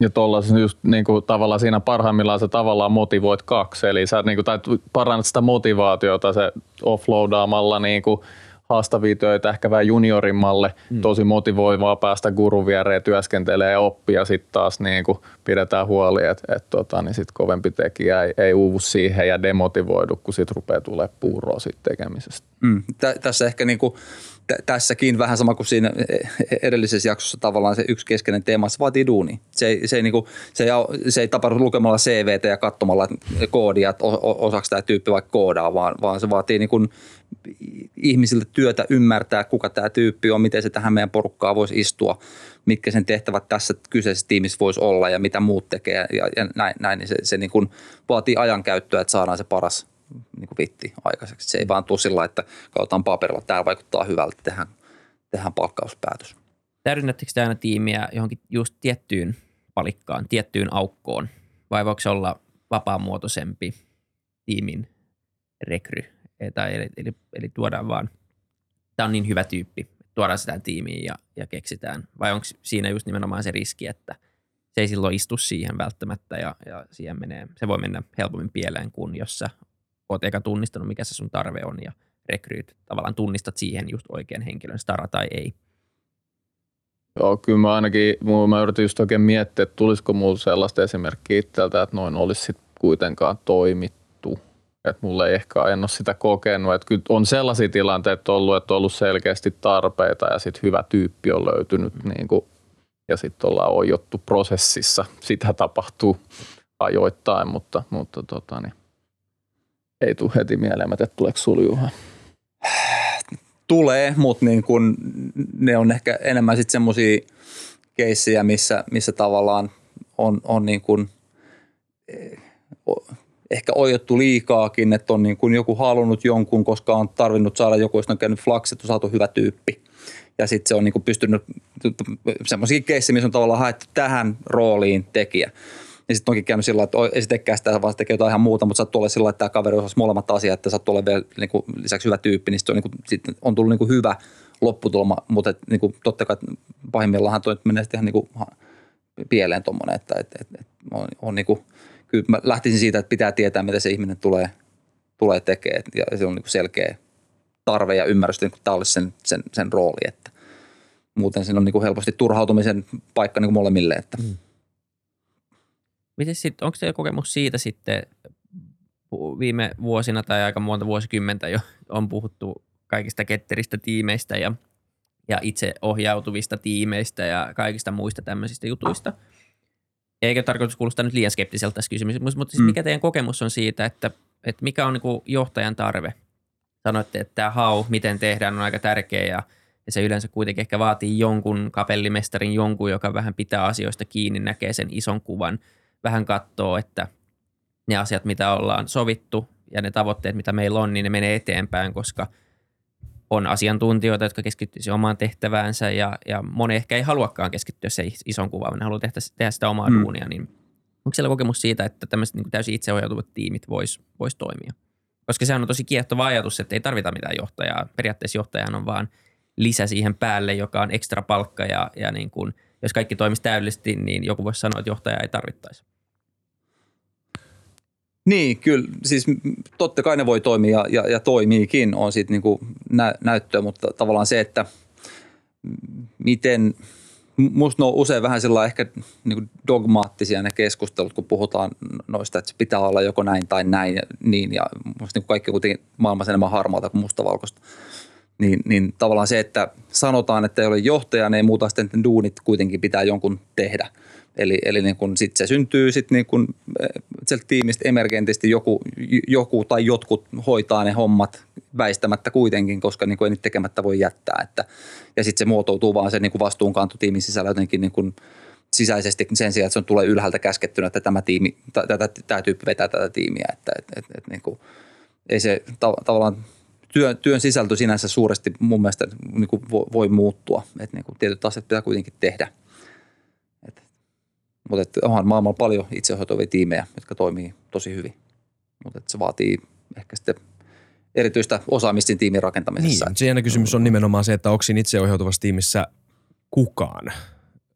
ja tuolla just niin kuin, tavallaan siinä parhaimmillaan sä tavallaan motivoit kaksi, eli sä niin kuin, tai parannat sitä motivaatiota se offloadaamalla niin kuin, haastavia töitä ehkä vähän juniorimmalle, mm. tosi motivoivaa päästä gurun viereen työskentelee ja oppia, sitten taas niin kuin pidetään huoli, että et, tota, niin sit kovempi tekijä ei, ei uuvu siihen ja demotivoidu, kun sitten rupeaa tulee puuroa siitä tekemisestä. Mm. Tä, tässä ehkä niin kuin tässäkin vähän sama kuin siinä edellisessä jaksossa tavallaan se yksi keskeinen teema, se vaatii duuni. Se ei, se ei, niinku, se ei, se ei tapahdu lukemalla CVT ja katsomalla koodia, että osaako tämä tyyppi vaikka koodaa, vaan, vaan se vaatii niinku ihmisille työtä ymmärtää, kuka tämä tyyppi on, miten se tähän meidän porukkaan voisi istua, mitkä sen tehtävät tässä kyseisessä tiimissä voisi olla ja mitä muut tekee ja, ja näin, näin, niin se, se niin kuin vaatii ajankäyttöä, että saadaan se paras niin kuin vitti aikaiseksi. Se ei vaan tule sillä, että katsotaan paperilla, että tämä vaikuttaa hyvältä, tehdään, tehdään palkkauspäätös. Täydennättekö te aina tiimiä johonkin just tiettyyn palikkaan, tiettyyn aukkoon, vai voiko se olla vapaamuotoisempi tiimin rekry? Tai eli, eli, eli tuodaan vaan, tämä on niin hyvä tyyppi, tuodaan sitä tiimiin ja, ja keksitään. Vai onko siinä just nimenomaan se riski, että se ei silloin istu siihen välttämättä ja, ja siihen menee, se voi mennä helpommin pieleen kuin jos sä oot eka tunnistanut, mikä se sun tarve on ja rekryyt tavallaan tunnistat siihen just oikean henkilön, stara tai ei. Joo, kyllä mä ainakin, mä yritin just oikein miettiä, että tulisiko mulla sellaista esimerkkiä itseltä, että noin olisi sit kuitenkaan toimittu. Että mulle ei ehkä en ole sitä kokenut. Että kyllä on sellaisia tilanteita ollut, että on ollut selkeästi tarpeita ja sitten hyvä tyyppi on löytynyt mm. niin kuin, ja sitten ollaan ojottu prosessissa. Sitä tapahtuu ajoittain, mutta, mutta tota, niin ei tule heti mieleen, että tuleeko sulla Tulee, mutta niin kun, ne on ehkä enemmän sitten semmoisia keissejä, missä, missä tavallaan on, on niin kun, eh, ehkä ojottu liikaakin, että on niin kun joku halunnut jonkun, koska on tarvinnut saada joku, josta on käynyt flaksit, on saatu hyvä tyyppi. Ja sitten se on niin pystynyt, semmoisia keissejä, missä on tavallaan haettu tähän rooliin tekijä. Ja sitten onkin käynyt sillä että tekään sitä, vaan tekee jotain ihan muuta, mutta sattuu olla sillä että tämä kaveri osasi molemmat asiat, että sattuu olla vielä niin kuin, lisäksi hyvä tyyppi, niin, on, niin kuin, sit on tullut niin kuin hyvä lopputulma, mutta et, niin kuin, totta kai pahimmillaan toi menee sitten ihan niin kuin, pieleen tuommoinen, että et, et, et, on, on niin kuin, kyllä mä lähtisin siitä, että pitää tietää, mitä se ihminen tulee, tulee tekemään ja se on niin kuin selkeä tarve ja ymmärrys, että tämä olisi sen, sen, sen rooli, että muuten siinä on niin kuin helposti turhautumisen paikka niin kuin molemmille, että mm. Miten sitten, onko se kokemus siitä sitten viime vuosina tai aika monta vuosikymmentä jo [LAUGHS] on puhuttu kaikista ketteristä tiimeistä ja, ja itse ohjautuvista tiimeistä ja kaikista muista tämmöisistä jutuista. Eikä tarkoitus kuulostaa nyt liian skeptiseltä tässä kysymys, mutta siis mm. mikä teidän kokemus on siitä, että, että mikä on niin johtajan tarve? Sanoitte, että tämä hau, miten tehdään, on aika tärkeä ja, ja se yleensä kuitenkin ehkä vaatii jonkun kapellimestarin, jonkun, joka vähän pitää asioista kiinni, näkee sen ison kuvan – vähän katsoo, että ne asiat, mitä ollaan sovittu ja ne tavoitteet, mitä meillä on, niin ne menee eteenpäin, koska on asiantuntijoita, jotka keskittyisivät omaan tehtäväänsä ja, ja moni ehkä ei haluakaan keskittyä se ison kuvaan, ne haluaa tehdä, tehdä sitä omaa mm. duunia, niin onko siellä kokemus siitä, että tämmöiset niin täysin itseohjautuvat tiimit vois, vois toimia? Koska sehän on tosi kiehtova ajatus, että ei tarvita mitään johtajaa. Periaatteessa johtajan on vaan lisä siihen päälle, joka on ekstra palkka ja, ja niin kuin, jos kaikki toimisi täydellisesti, niin joku voisi sanoa, että johtajaa ei tarvittaisi. Niin, kyllä. Siis totta kai ne voi toimia ja, ja toimiikin, on siitä niin nä, näyttöä, mutta tavallaan se, että miten, musta ne on usein vähän sillä ehkä niin dogmaattisia ne keskustelut, kun puhutaan noista, että se pitää olla joko näin tai näin ja niin, ja musta niin kaikki kuitenkin maailmassa enemmän harmaata kuin mustavalkoista. Niin, niin tavallaan se, että sanotaan, että ei ole johtaja, niin ei muuta sitten duunit kuitenkin pitää jonkun tehdä – Eli, eli niin kun sit se syntyy sit niin kun, eh, tiimistä emergentisti joku, joku tai jotkut hoitaa ne hommat väistämättä kuitenkin, koska niin ei niitä tekemättä voi jättää. Että, ja sitten se muotoutuu vaan sen niin vastuunkanto tiimin sisällä jotenkin niin kun sisäisesti sen sijaan, että se on tulee ylhäältä käskettynä, että tämä, tiimi, tätä, tämä tyyppi vetää tätä tiimiä. Että, et, et, et, niin kuin, ei se ta, tavallaan työn, työn sisältö sinänsä suuresti mun mielestä niin kuin voi, voi muuttua. Että niin kuin tietyt asiat pitää kuitenkin tehdä – mutta onhan maailmalla paljon itsehoitavia tiimejä, jotka toimii tosi hyvin. Mutta se vaatii ehkä sitten erityistä osaamista tiimin rakentamisessa. Niin, siinä kysymys on nimenomaan se, että onko siinä itseohjautuvassa tiimissä kukaan,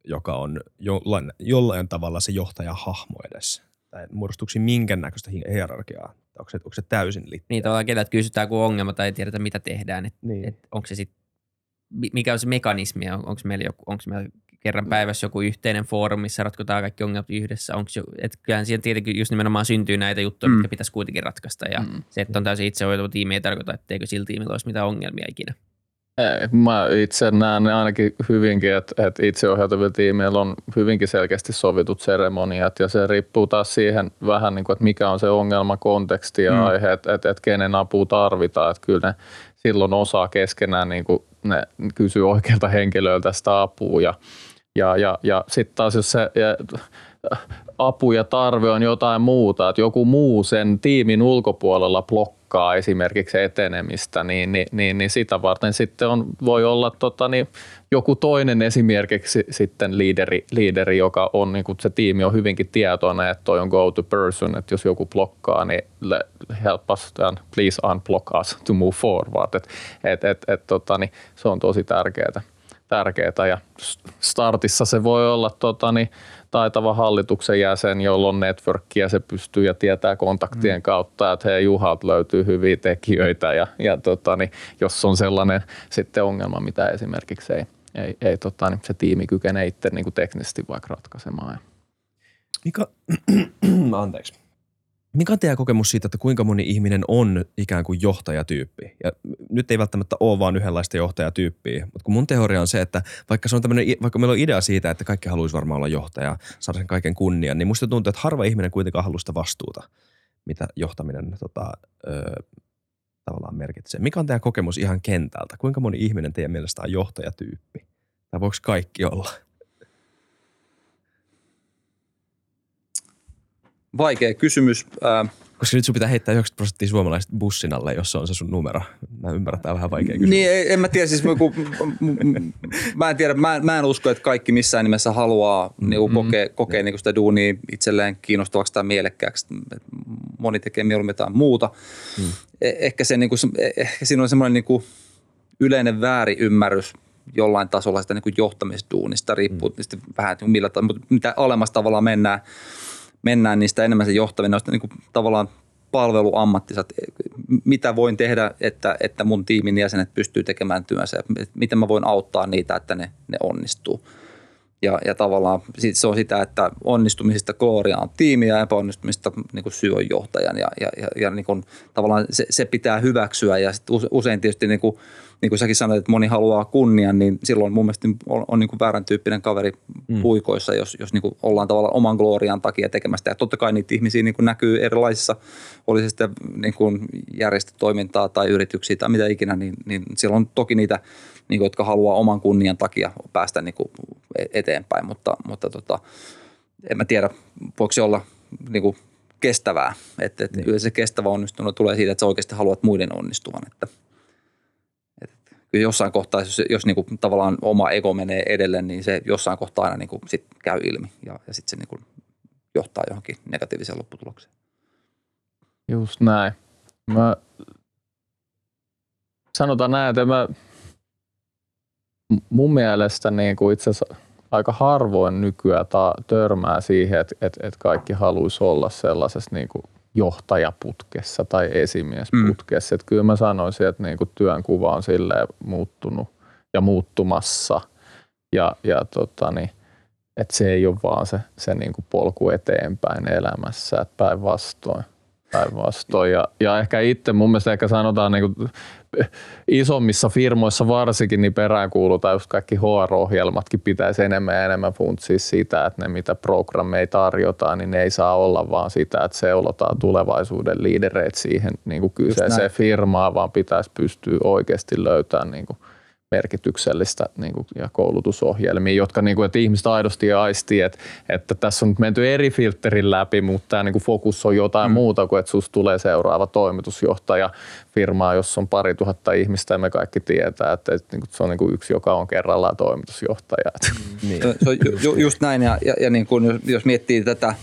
joka on jollain, jollain tavalla se johtajahahmo edes. Tai muodostuuko minkä näköistä hierarkiaa? Onko se, onko se täysin liittyä? Niin, tavallaan ketä kysytään kun ongelma tai ei tiedetä mitä tehdään. Et, niin. et onko se sit, mikä on se mekanismi, onko meillä, joku, onko meillä kerran mm. päivässä joku yhteinen foorumi, missä ratkotaan kaikki ongelmat yhdessä. Onko jo, et kyllähän siihen tietenkin just nimenomaan syntyy näitä juttuja, mm. mitkä pitäisi kuitenkin ratkaista. Ja mm. se, että on täysin itsehoitava tiimi, ei tarkoita, etteikö sillä tiimillä olisi mitään ongelmia ikinä. Mä itse näen ainakin hyvinkin, että, että itseohjautuvilla tiimeillä on hyvinkin selkeästi sovitut seremoniat ja se riippuu taas siihen vähän niin kuin, että mikä on se ongelma, konteksti ja mm. aihe, että, että, että kenen apua tarvitaan. Että kyllä ne silloin osaa keskenään niin kuin ne kysyy oikealta henkilöltä sitä apua ja, ja, ja, ja sitten taas jos se ja, apu ja tarve on jotain muuta, että joku muu sen tiimin ulkopuolella blokkaa esimerkiksi etenemistä, niin, niin, niin, niin sitä varten sitten on, voi olla tota, niin, joku toinen esimerkiksi sitten liideri, liideri joka on, niin kuin se tiimi on hyvinkin tietoinen, että toi on go to person, että jos joku blokkaa, niin help us and please unblock us to move forward. Et, et, et, et, tota, niin se on tosi tärkeää. Tärkeää. Ja startissa se voi olla tota, niin, taitava hallituksen jäsen, jolla on networkia, se pystyy ja tietää kontaktien mm. kautta, että hei Juhalta löytyy hyviä tekijöitä ja, ja tota, niin, jos on sellainen sitten ongelma, mitä esimerkiksi ei, ei, ei tota, niin se tiimi kykene itse niin kuin teknisesti vaikka ratkaisemaan. Mikä, [CLEARS THROAT] anteeksi. Mikä on teidän kokemus siitä, että kuinka moni ihminen on ikään kuin johtajatyyppi? Ja nyt ei välttämättä ole vain yhdenlaista johtajatyyppiä, mutta kun mun teoria on se, että vaikka, se on vaikka meillä on idea siitä, että kaikki haluaisi varmaan olla johtaja, saada sen kaiken kunnian, niin musta tuntuu, että harva ihminen kuitenkaan haluaa sitä vastuuta, mitä johtaminen tota, ö, tavallaan merkitsee. Mikä on teidän kokemus ihan kentältä? Kuinka moni ihminen teidän mielestä on johtajatyyppi? Tai voiko kaikki olla? Vaikea kysymys. Koska nyt sun pitää heittää 90 prosenttia suomalaiset bussin alle, jos se on se sun numero. Mä ymmärrän, tämä vähän vaikea kysymys. Niin, en mä tiedä, siis mä, kun, mä en tiedä, mä, mä en usko, että kaikki missään nimessä haluaa mm-hmm. niin kokea, kokea niin sitä duunia itselleen kiinnostavaksi tai mielekkääksi. Moni tekee mieluummin jotain muuta. Mm. Ehkä, se, niin kuin, ehkä siinä on semmoinen niin kuin yleinen väärinymmärrys jollain tasolla sitä niin kuin johtamisduunista, riippuu mm. vähän, millä, mutta mitä alemmas tavallaan mennään – mennään, niistä enemmän se johtaminen, noista niin tavallaan palveluammattisat, mitä voin tehdä, että, että mun tiimin jäsenet pystyy tekemään työnsä, miten mä voin auttaa niitä, että ne, ne onnistuu. Ja, ja tavallaan se on sitä, että onnistumisista klooria on tiimiä ja epäonnistumista niin kuin syy on johtajan. Ja, ja, ja, ja niin kuin, tavallaan se, se, pitää hyväksyä ja usein tietysti niin kuin, niin kuin säkin sanoit, että moni haluaa kunnian, niin silloin mun mielestä on, on niin kuin väärän tyyppinen kaveri mm. puikoissa, jos, jos niin kuin ollaan tavallaan oman glorian takia tekemästä. Ja totta kai niitä ihmisiä niin kuin näkyy erilaisissa, oli se sitten niin kuin järjestötoimintaa tai yrityksiä tai mitä ikinä, niin, niin siellä on toki niitä, niin kuin, jotka haluaa oman kunnian takia päästä niin kuin e-, eteenpäin, mutta, mutta tota, en mä tiedä, voiko se olla niin kuin kestävää. Että, että niin. se kestävä onnistuminen tulee siitä, että sä oikeasti haluat muiden onnistuvan. Että – kyllä jossain kohtaa, jos, jos niin kuin tavallaan oma ego menee edelle, niin se jossain kohtaa aina niin kuin sit käy ilmi ja, ja sitten se niin kuin johtaa johonkin negatiiviseen lopputulokseen. Just näin. Mä sanotaan näin, että mä, mun mielestä niin kuin itse asiassa aika harvoin nykyään ta, törmää siihen, että, että, että kaikki haluaisi olla sellaisessa niin kuin johtajaputkessa tai esimiesputkessa. Mm. Että kyllä mä sanoisin, että niin kuin työnkuva on silleen muuttunut ja muuttumassa ja, ja tota niin, että se ei ole vaan se, se niin kuin polku eteenpäin elämässä, että päinvastoin. Päinvastoin. Ja, ja ehkä itse mun mielestä ehkä sanotaan niin kuin isommissa firmoissa varsinkin niin peräänkuulutaan just kaikki HR-ohjelmatkin pitäisi enemmän ja enemmän funtsia sitä, että ne mitä programmeja tarjotaan, niin ne ei saa olla vaan sitä, että seulotaan tulevaisuuden liidereitä siihen niin kuin kyseiseen firmaan, vaan pitäisi pystyä oikeasti löytämään niin kuin merkityksellistä niin kuin, ja koulutusohjelmia, jotka niin kuin, että ihmiset aidosti aistii, että, että tässä on nyt menty eri filterin läpi, mutta tämä niin kuin fokus on jotain mm. muuta kuin, että susta tulee seuraava toimitusjohtaja firmaa, jossa on pari tuhatta ihmistä ja me kaikki tietää, että, että niin kuin, se on niin kuin yksi, joka on kerrallaan toimitusjohtaja. Mm. [LAUGHS] Niin. Se on ju, just näin ja, ja, ja niin kuin, jos miettii tätä,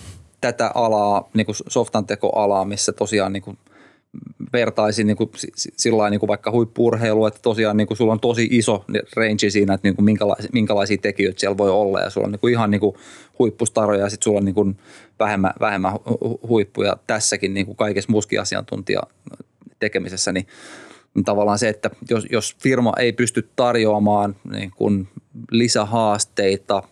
tätä alaa, niin kuin softantekoalaa, missä tosiaan niin kuin – vertaisin niin kuin, sillä niin kuin vaikka huippuurheilu, että tosiaan niin kuin sulla on tosi iso range siinä, että niin kuin minkälaisia, minkälaisia tekijöitä siellä voi olla. Ja sulla on niin kuin ihan niin kuin huippustaroja ja sitten sulla on niin kuin vähemmän, vähemmän huippuja. Tässäkin niin kuin kaikessa muuskin asiantuntija tekemisessä, niin, niin tavallaan se, että jos, jos firma ei pysty tarjoamaan niin kuin lisähaasteita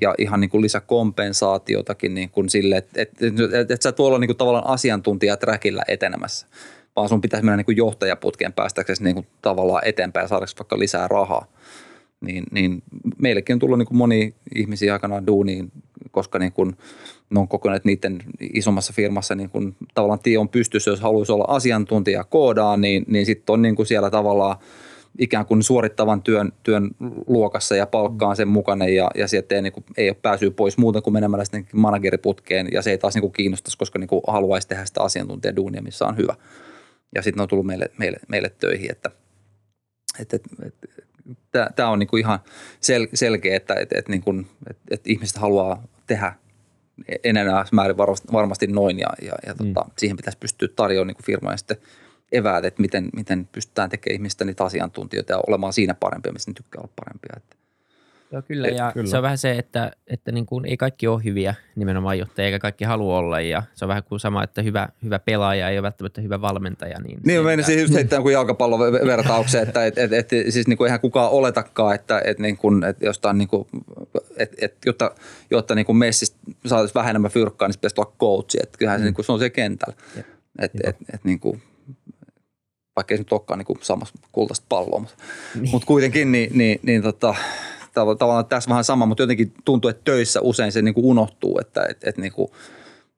ja ihan niin kuin lisäkompensaatiotakin niin kuin sille, että, että, että, että sä tuolla niin kuin tavallaan asiantuntijat räkillä etenemässä – vaan sun pitäisi mennä niin kuin johtajaputkeen päästäksesi niin kuin tavallaan eteenpäin ja saadaksesi vaikka lisää rahaa. Niin, niin meillekin on tullut niin kuin moni ihmisiä aikanaan duuniin, koska niin kuin ne on kokoneet niiden isommassa firmassa niin kuin tavallaan tie on pystyssä, jos haluaisi olla asiantuntija koodaan, niin, niin sitten on niin kuin siellä tavallaan – ikään kuin suorittavan työn, työn luokassa ja palkkaan sen mukana ja, ja sieltä ei, niin kuin, ei ole pääsyä pois muuten kuin menemällä sitten manageriputkeen ja se ei taas niin kuin kiinnostaisi, koska niin kuin haluaisi tehdä sitä asiantuntijaduunia, missä on hyvä. Ja sitten ne on tullut meille, meille, meille töihin, että, että, että, että tämä on niin kuin ihan sel, selkeä, että, että, että, niin kuin, että, että ihmiset haluaa tehdä enää määrin varmasti noin ja, ja, ja tota, mm. siihen pitäisi pystyä tarjoamaan niin firmoja sitten – eväät, että miten, miten pystytään tekemään ihmistä niitä asiantuntijoita ja olemaan siinä parempia, missä ne tykkää olla parempia. Että. Joo, kyllä. Ja kyllä. se on vähän se, että, että niin kuin ei kaikki ole hyviä nimenomaan johtajia, eikä kaikki halua olla. Ja se on vähän kuin sama, että hyvä, hyvä pelaaja ei ole välttämättä hyvä valmentaja. Niin, niin mä menisin just heittää [LAUGHS] kuin jalkapallon vertauksen, että et, et, et, siis niin kuin eihän kukaan oletakaan, että et, niin kuin, et jostain niin kuin, et, et, jotta, jotta niin kuin Messistä saataisiin vähän enemmän fyrkkaa, niin se pitäisi olla coachi. Että kyllähän mm. se, niin kuin, se on se kentällä. Että et, et, niin kuin, vaikka ei nyt olekaan niin samassa kultaista palloa, mutta, niin. mutta kuitenkin niin, niin, niin tota, tavallaan tässä vähän sama, mutta jotenkin tuntuu, että töissä usein se niin kuin unohtuu, että et, et, niin kuin,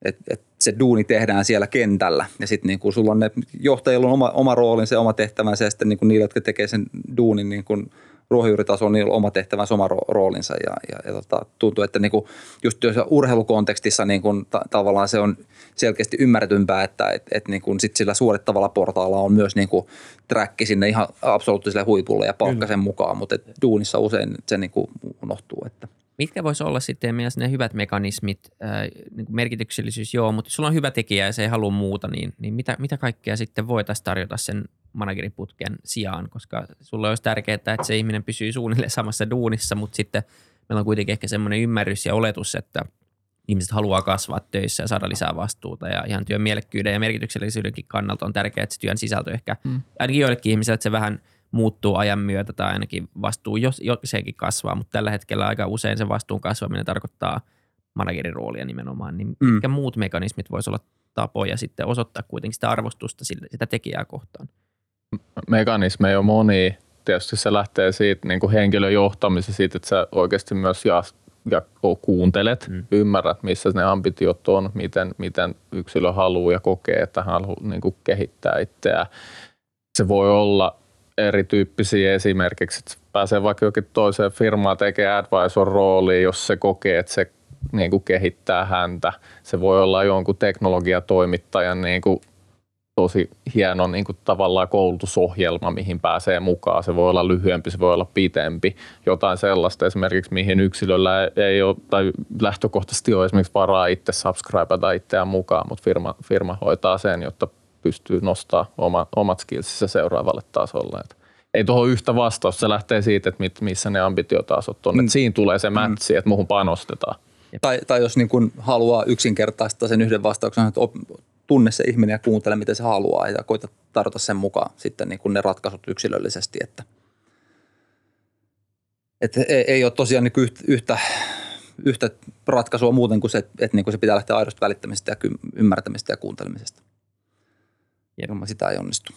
et, et se duuni tehdään siellä kentällä ja sitten niin kuin sulla on ne johtajilla on oma, oma roolinsa ja oma tehtävänsä ja sitten niin kuin niillä, jotka tekee sen duunin niin kuin – ruohonjuuritasolla niillä on oma tehtävänsä, oma roolinsa ja, ja, ja tota, tuntuu, että niinku, just urheilukontekstissa niinku, ta, tavallaan se on selkeästi ymmärretympää, että et, et niinku, sit sillä suorittavalla portaalla on myös niinku, träkki sinne ihan absoluuttiselle huipulle ja palkka sen mukaan, mutta et duunissa usein se niinku, unohtuu. Että. Mitkä voisi olla sitten mielessä ne hyvät mekanismit, äh, niin merkityksellisyys, joo, mutta jos sulla on hyvä tekijä ja se ei halua muuta, niin, niin mitä, mitä kaikkea sitten voitaisiin tarjota sen manageriputken sijaan, koska sulle olisi tärkeää, että se ihminen pysyy suunnilleen samassa duunissa, mutta sitten meillä on kuitenkin ehkä semmoinen ymmärrys ja oletus, että ihmiset haluaa kasvaa töissä ja saada lisää vastuuta ja ihan työn mielekkyyden ja merkityksellisyydenkin kannalta on tärkeää, että se työn sisältö ehkä, mm. ainakin joillekin ihmisille, että se vähän muuttuu ajan myötä tai ainakin vastuu jos, sekin kasvaa, mutta tällä hetkellä aika usein se vastuun kasvaminen tarkoittaa managerin roolia nimenomaan, niin mm. mitkä muut mekanismit voisi olla tapoja sitten osoittaa kuitenkin sitä arvostusta sitä tekijää kohtaan? Mekanismeja on moni. Tietysti se lähtee siitä niin kuin henkilön johtamisesta, siitä, että sä oikeasti myös ja, ja kuuntelet, mm. ymmärrät, missä ne ambitiot on, miten, miten yksilö haluaa ja kokee, että hän haluaa niin kuin kehittää itseään. Se voi olla erityyppisiä esimerkiksi, että pääsee vaikka jokin toiseen firmaan tekemään advisor-rooliin, jos se kokee, että se niin kuin kehittää häntä. Se voi olla jonkun teknologiatoimittajan niin kuin tosi hieno niin kuin tavallaan koulutusohjelma, mihin pääsee mukaan. Se voi olla lyhyempi, se voi olla pitempi. Jotain sellaista esimerkiksi, mihin yksilöllä ei ole, tai lähtökohtaisesti ole esimerkiksi varaa itse subscribeata itseään mukaan, mutta firma, firma hoitaa sen, jotta pystyy nostaa oma, omat skillsissä seuraavalle tasolle. Et ei tuohon yhtä vastausta, se lähtee siitä, että mit, missä ne ambitiotasot on. Mm. Et siinä tulee se mätsi, mm. että muuhun panostetaan. Tai, tai jos niin kun haluaa yksinkertaistaa sen yhden vastauksen, että tunne se ihminen ja kuuntele, mitä se haluaa ja koita tarjota sen mukaan sitten niin kuin ne ratkaisut yksilöllisesti, että, että ei, ei ole tosiaan niin yhtä, yhtä, yhtä ratkaisua muuten kuin se, että niin kuin se pitää lähteä aidosta välittämisestä ja ymmärtämisestä ja kuuntelemisesta. Ilman sitä ei onnistu.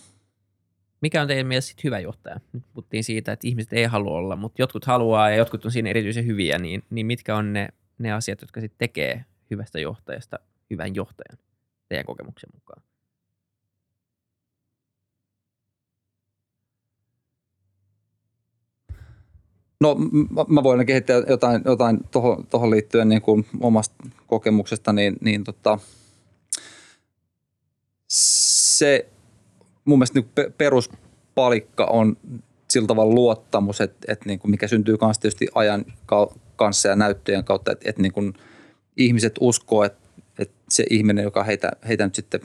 Mikä on teidän mielestä hyvä johtaja? Nyt puhuttiin siitä, että ihmiset ei halua olla, mutta jotkut haluaa ja jotkut on siinä erityisen hyviä, niin, niin mitkä on ne, ne asiat, jotka sitten tekee hyvästä johtajasta hyvän johtajan? Teidän kokemuksen mukaan? No mä voin kehittää jotain, jotain tuohon, tohon liittyen niin kuin omasta kokemuksesta, niin, niin tota, se mun mielestä niin peruspalikka on sillä tavalla luottamus, että, että niin kuin mikä syntyy myös tietysti ajan kanssa ja näyttöjen kautta, että, että niin kuin ihmiset uskoo, että että se ihminen, joka heitä, heitä nyt sitten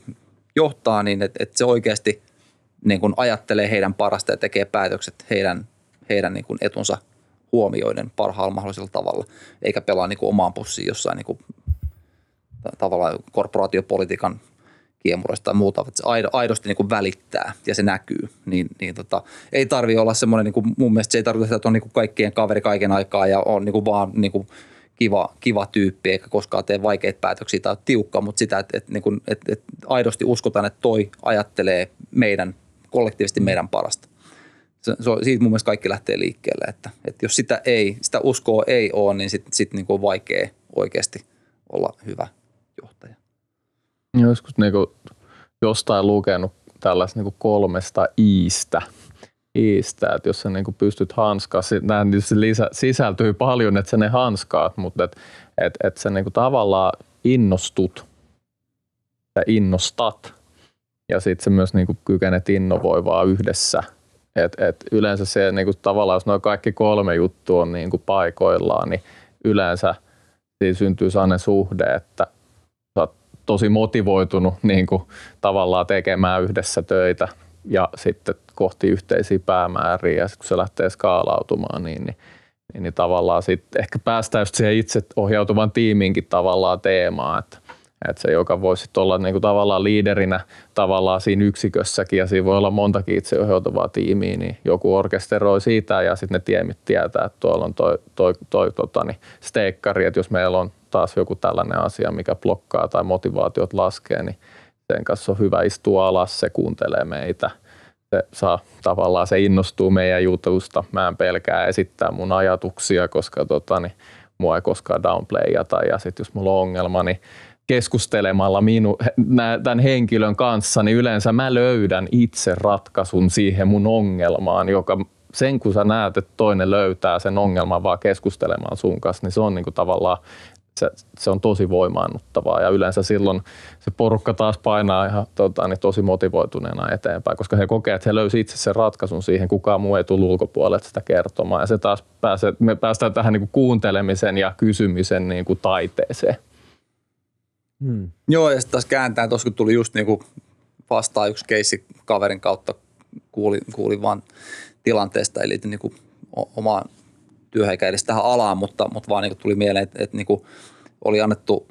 johtaa, niin että, että se oikeasti niin kuin ajattelee heidän parasta ja tekee päätökset heidän, heidän niin kuin etunsa huomioiden parhaalla mahdollisella tavalla, eikä pelaa niin kuin omaan pussiin jossain niin kuin, tavallaan korporaatiopolitiikan kiemuroista tai muuta, että se aidosti niin kuin välittää ja se näkyy, niin, niin tota, ei tarvi olla semmoinen, niin kuin, mun mielestä se ei tarvitse, että on niin kuin kaikkien kaveri kaiken aikaa ja on niin kuin vaan niin kuin kiva, kiva tyyppi eikä koskaan tee vaikeita päätöksiä tai tiukka, mutta sitä, että, että, että, että, että aidosti uskotaan, että toi ajattelee meidän, kollektiivisesti meidän parasta. Se, se on, siitä mun mielestä kaikki lähtee liikkeelle, että, että jos sitä ei, sitä uskoa ei ole, niin sitten sit niin on vaikea oikeasti olla hyvä johtaja. Joskus niin kuin jostain lukenut tällaista niin kolmesta iistä – iistä, että jos sä niin pystyt hanskaa, nämä lisä, sisältyy paljon, että sä ne hanskaat, mutta että et, et sä niin tavallaan innostut. Ja innostat. Ja sitten sä myös niin kykenet innovoivaa yhdessä. Et, et yleensä se niin kuin, tavallaan, jos nuo kaikki kolme juttua on niin kuin paikoillaan, niin yleensä siinä syntyy sellainen suhde, että sä oot tosi motivoitunut niin kuin, tavallaan tekemään yhdessä töitä. Ja sitten kohti yhteisiä päämääriä ja kun se lähtee skaalautumaan, niin, niin, niin, niin tavallaan sitten ehkä päästään just siihen itse ohjautuvan tiimiinkin tavallaan teemaan, että, että se, joka voisi olla niin kuin tavallaan liiderinä tavallaan siinä yksikössäkin ja siinä voi olla montakin itse ohjautuvaa tiimiä, niin joku orkesteroi siitä ja sitten ne tiemit tietää, että tuolla on toi, toi, toi tota, niin steikkari, että jos meillä on taas joku tällainen asia, mikä blokkaa tai motivaatiot laskee, niin sen kanssa on hyvä istua alas, se kuuntelee meitä – se saa tavallaan, se innostuu meidän jutusta. Mä en pelkää esittää mun ajatuksia, koska tota, niin, mua ei koskaan downplayata ja sitten jos mulla on ongelma, niin keskustelemalla minu, tämän henkilön kanssa, niin yleensä mä löydän itse ratkaisun siihen mun ongelmaan, joka sen kun sä näet, että toinen löytää sen ongelman vaan keskustelemaan sun kanssa, niin se on niin kuin tavallaan se, se on tosi voimaannuttavaa ja yleensä silloin se porukka taas painaa ihan tota, niin tosi motivoituneena eteenpäin, koska he kokee, että he löysivät itse sen ratkaisun siihen, kukaan muu ei tullut ulkopuolelle sitä kertomaan ja se taas pääsee, me päästään tähän niin kuin kuuntelemisen ja kysymisen niin kuin taiteeseen. Hmm. Joo ja sitten taas kääntää, tuossa kun tuli just niin kuin vastaan yksi keissi kaverin kautta, kuulin, kuulin vaan tilanteesta, eli niin kuin omaan työhön eikä edes tähän alaan, mutta, mutta vaan niin tuli mieleen, että, että niin oli annettu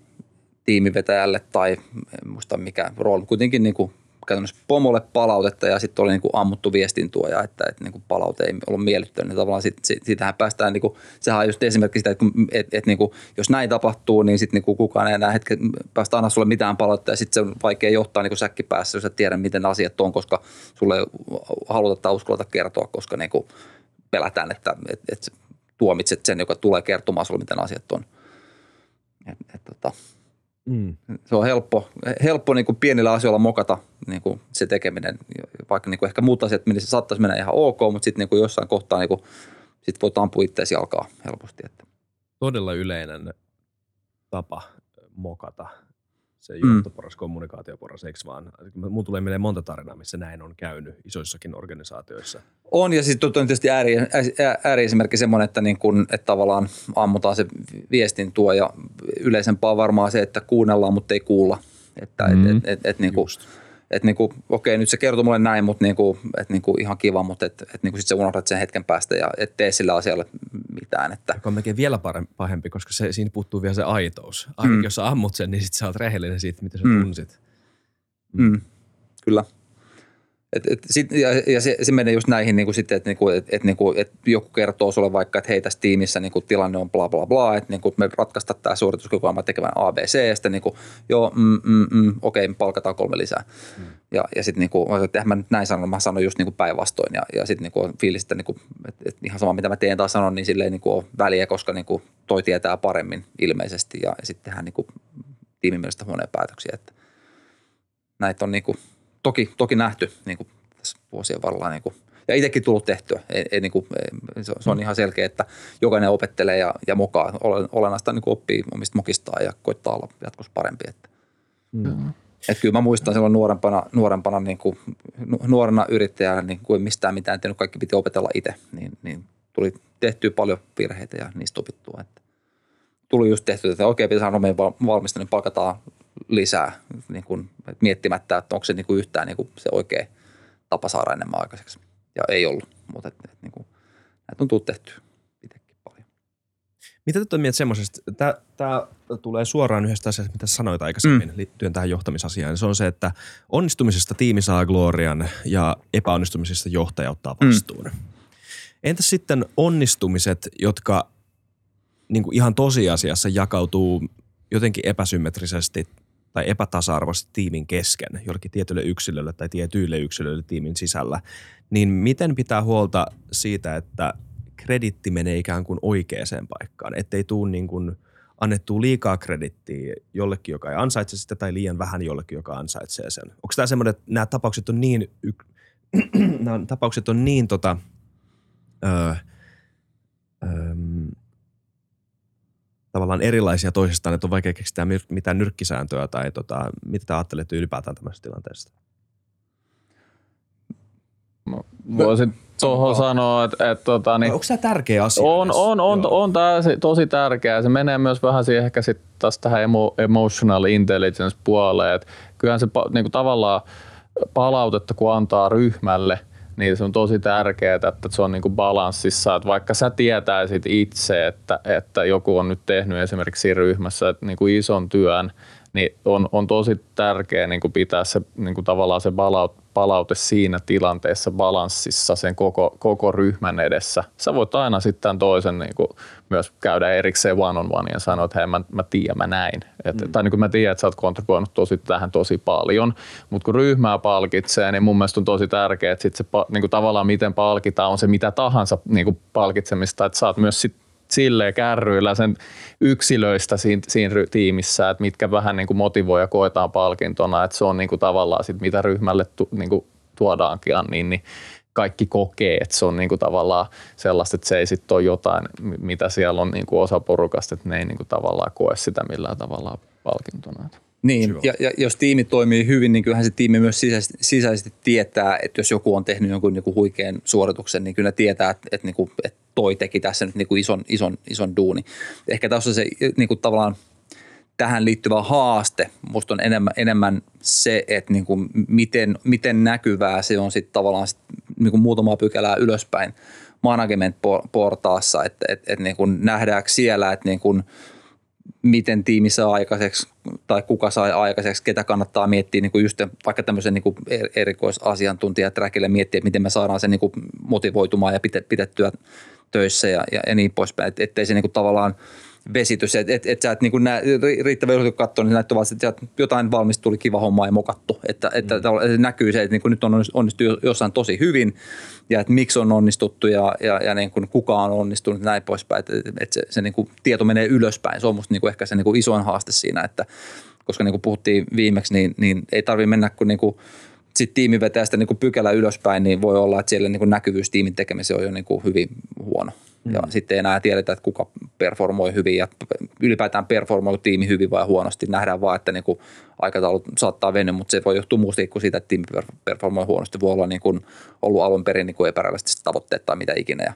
tiimivetäjälle tai en muista mikä rooli, kuitenkin niin kuin käytännössä pomolle palautetta ja sitten oli niin kuin ammuttu viestintuoja, että, että niin kuin palaute ei ollut miellyttänyt. Niin tavallaan sit, sit, siitähän päästään, niin kuin, sehän on just esimerkki sitä, että et, et, niin kuin, jos näin tapahtuu, niin sitten niin kukaan ei enää hetken päästä anna sulle mitään palautetta ja sitten se on vaikea johtaa niin kuin säkki päässä, jos et tiedä, miten asiat on, koska sulle ei haluta tai uskalleta kertoa, koska niin kuin pelätään, että, että, että tuomitset sen, joka tulee kertomaan sinulle, miten asiat on. Et, et, tota, mm. Se on helppo, helppo niin kuin pienillä asioilla mokata niin kuin se tekeminen, vaikka niin kuin ehkä muut asiat se saattaisi mennä ihan ok, mutta sitten niin jossain kohtaa niin kuin, sit voit ampua itseäsi jalkaa helposti. Että. Todella yleinen tapa mokata se johtoporras, mm. kommunikaatioporras, eikö vaan? Mun tulee mieleen monta tarinaa, missä näin on käynyt isoissakin organisaatioissa. On, ja siis on tietysti ääri, ääriesimerkki semmoinen, että, niin kun, että tavallaan ammutaan se viestin tuo, ja yleisempää varmaan se, että kuunnellaan, mutta ei kuulla. Että mm. et, et, et, et, niin kuin, että niinku, okei, nyt se kertoo mulle näin, mutta niinku, et niinku ihan kiva, mutta et, et niinku sit sä unohdat sen hetken päästä ja et tee sillä asialle mitään. Että. Joka on melkein vielä pahempi, koska se, siinä puuttuu vielä se aitous. Ainakin mm. jos sä ammut sen, niin sit sä oot rehellinen siitä, mitä sä mm. tunsit. Mm. Mm. Kyllä. Et, et sit, ja, ja se, se menee just näihin niin kuin sitten, että, niin et, et, niin et joku kertoo sulle vaikka, että hei tässä tiimissä niin kuin, tilanne on bla bla bla, että niin kuin, me ratkaista tämä suorituskykyama tekevän ABC, ja sitten niin kuin, joo, mm, mm, mm, okei, me palkataan kolme lisää. Mm. Ja, ja sitten niin kuin, että mä nyt näin sanon, mä sanon just niin kuin päinvastoin, ja, ja sitten niin kuin, fiilis, että, niin kuin, että, että ihan sama mitä mä teen taas sanon, niin silleen niin kuin, on väliä, koska niin kuin, toi tietää paremmin ilmeisesti, ja, ja sitten tehdään niin kuin, tiimin mielestä huoneen päätöksiä, että näitä on niin kuin, toki, toki nähty niin kuin tässä vuosien varrella niin kuin, ja itsekin tullut tehtyä. Ei, ei, niin kuin, se, on, se on ihan selkeä, että jokainen opettelee ja, ja mokaa. Olennaista niin oppii omista mokistaan ja koittaa olla jatkossa parempi. Että. Mm. Et kyllä mä muistan silloin nuorempana, nuorempana niin kuin, nuorena yrittäjänä, niin kuin mistään mitään tehnyt, kaikki piti opetella itse, niin, niin tuli tehtyä paljon virheitä ja niistä opittua. Että tuli just tehty, että oikein pitää sanoa meidän valmista, niin palkataan lisää niin kuin, miettimättä, että onko se niin kuin yhtään niin kuin se oikea tapa saada enemmän aikaiseksi. Ja ei ollut, mutta et, et, niin kuin, näitä on tullut tehty itsekin paljon. Mitä te mieltä semmoisesta, tämä tulee suoraan yhdestä asiasta, mitä sanoit aikaisemmin mm. liittyen tähän johtamisasiaan. Se on se, että onnistumisesta tiimi saa glorian ja epäonnistumisesta johtaja ottaa vastuun. Mm. Entäs sitten onnistumiset, jotka niin kuin ihan tosiasiassa jakautuu jotenkin epäsymmetrisesti tai epätasa-arvoisesti tiimin kesken, jollekin tietylle yksilölle tai tietyille yksilöille tiimin sisällä, niin miten pitää huolta siitä, että kreditti menee ikään kuin oikeaan paikkaan, ettei tule niin kuin annettua liikaa kredittiä jollekin, joka ei ansaitse sitä, tai liian vähän jollekin, joka ansaitsee sen. Onko tämä semmoinen, että nämä tapaukset on niin, [CLEARS THROAT] nämä tapaukset on niin tota, öö, öö, tavallaan erilaisia toisistaan, että on vaikea keksiä mitään nyrkkisääntöä tai tota, mitä te ajattelette ylipäätään tämmöisestä tilanteesta? Voisin tuohon sanoa, että, että tota, niin, Onko tämä tärkeä asia? On, on, on, on, on tämä tosi tärkeää. Se menee myös vähän siihen ehkä sit taas tähän emo, emotional intelligence puoleen. Et kyllähän se niin kuin tavallaan palautetta, kun antaa ryhmälle – niin se on tosi tärkeää, että se on niinku balanssissa, että vaikka sä tietäisit itse, että, että joku on nyt tehnyt esimerkiksi ryhmässä että niinku ison työn, niin on, on tosi tärkeää niin kuin pitää se niin kuin tavallaan se palaute siinä tilanteessa balanssissa sen koko, koko ryhmän edessä. Sä voit aina sitten toisen niin kuin myös käydä erikseen one on one ja sanoa, että hei mä, mä tiedän, mä näin. Et, mm. Tai niin kuin mä tiedän, että sä oot kontribuoinut tosi, tähän tosi paljon, mutta kun ryhmää palkitsee, niin mun mielestä on tosi tärkeää, että sit se niin kuin tavallaan miten palkitaan on se mitä tahansa niin kuin palkitsemista, että sä oot myös sit silleen kärryillä sen yksilöistä siinä, siinä tiimissä, että mitkä vähän niin kuin motivoi ja koetaan palkintona, että se on niin kuin tavallaan sit, mitä ryhmälle tu, niin kuin tuodaankin, niin, niin kaikki kokee, että se on niin kuin tavallaan sellaista, että se ei sitten ole jotain, mitä siellä on niin kuin osa porukasta, että ne ei niin kuin tavallaan koe sitä millään tavalla palkintona. Niin, ja, ja jos tiimi toimii hyvin, niin kyllähän se tiimi myös sisäisesti, sisäisesti tietää, että jos joku on tehnyt jonkun niin kuin huikean suorituksen, niin kyllä tietää, että, että, niin kuin, että toi teki tässä nyt niin kuin ison, ison, ison duuni. Ehkä tässä on se niin kuin tavallaan tähän liittyvä haaste. Musta on enemmän, enemmän se, että niin kuin miten, miten näkyvää se on sitten tavallaan sit niin kuin muutamaa pykälää ylöspäin management-portaassa, että, että, että niin kuin nähdäänkö siellä, että niin kuin – miten tiimi saa aikaiseksi tai kuka sai aikaiseksi, ketä kannattaa miettiä niin kuin just vaikka tämmöisen niin kuin er-, erikoisasiantuntijaträkille miettiä, että miten me saadaan se niin kuin motivoitumaan ja pidettyä töissä ja, ja, ja niin poispäin, että ettei se niin kuin tavallaan – vesitys, että et, et sä et niin näe, riittävän ylös katsoa, niin näyttää vaan, että jotain valmista tuli kiva homma ja mokattu. Että, että mm. se näkyy se, että niin kuin nyt on onnistu jossain tosi hyvin ja että miksi on onnistuttu ja, ja, ja niin kuin kuka on onnistunut ja näin poispäin. Että, että se, se niin kuin tieto menee ylöspäin. Se on musta niin kuin ehkä se niin kuin isoin haaste siinä, että koska niin kuin puhuttiin viimeksi, niin, niin ei tarvitse mennä kuin, niin kuin sitten tiimi vetää sitä niin kuin pykälä ylöspäin, niin voi olla, että siellä niin kuin näkyvyys tiimin tekemiseen on jo niin kuin hyvin huono. Mm. Ja sitten ei enää tiedetä, että kuka performoi hyvin ja ylipäätään performoi tiimi hyvin vai huonosti. Nähdään vaan, että niin kuin aikataulut saattaa venyä, mutta se voi johtua muusta kuin siitä, että tiimi performoi huonosti. Voi olla niin kuin ollut alun perin niin kuin epärealistisesti tavoitteet tai mitä ikinä ja,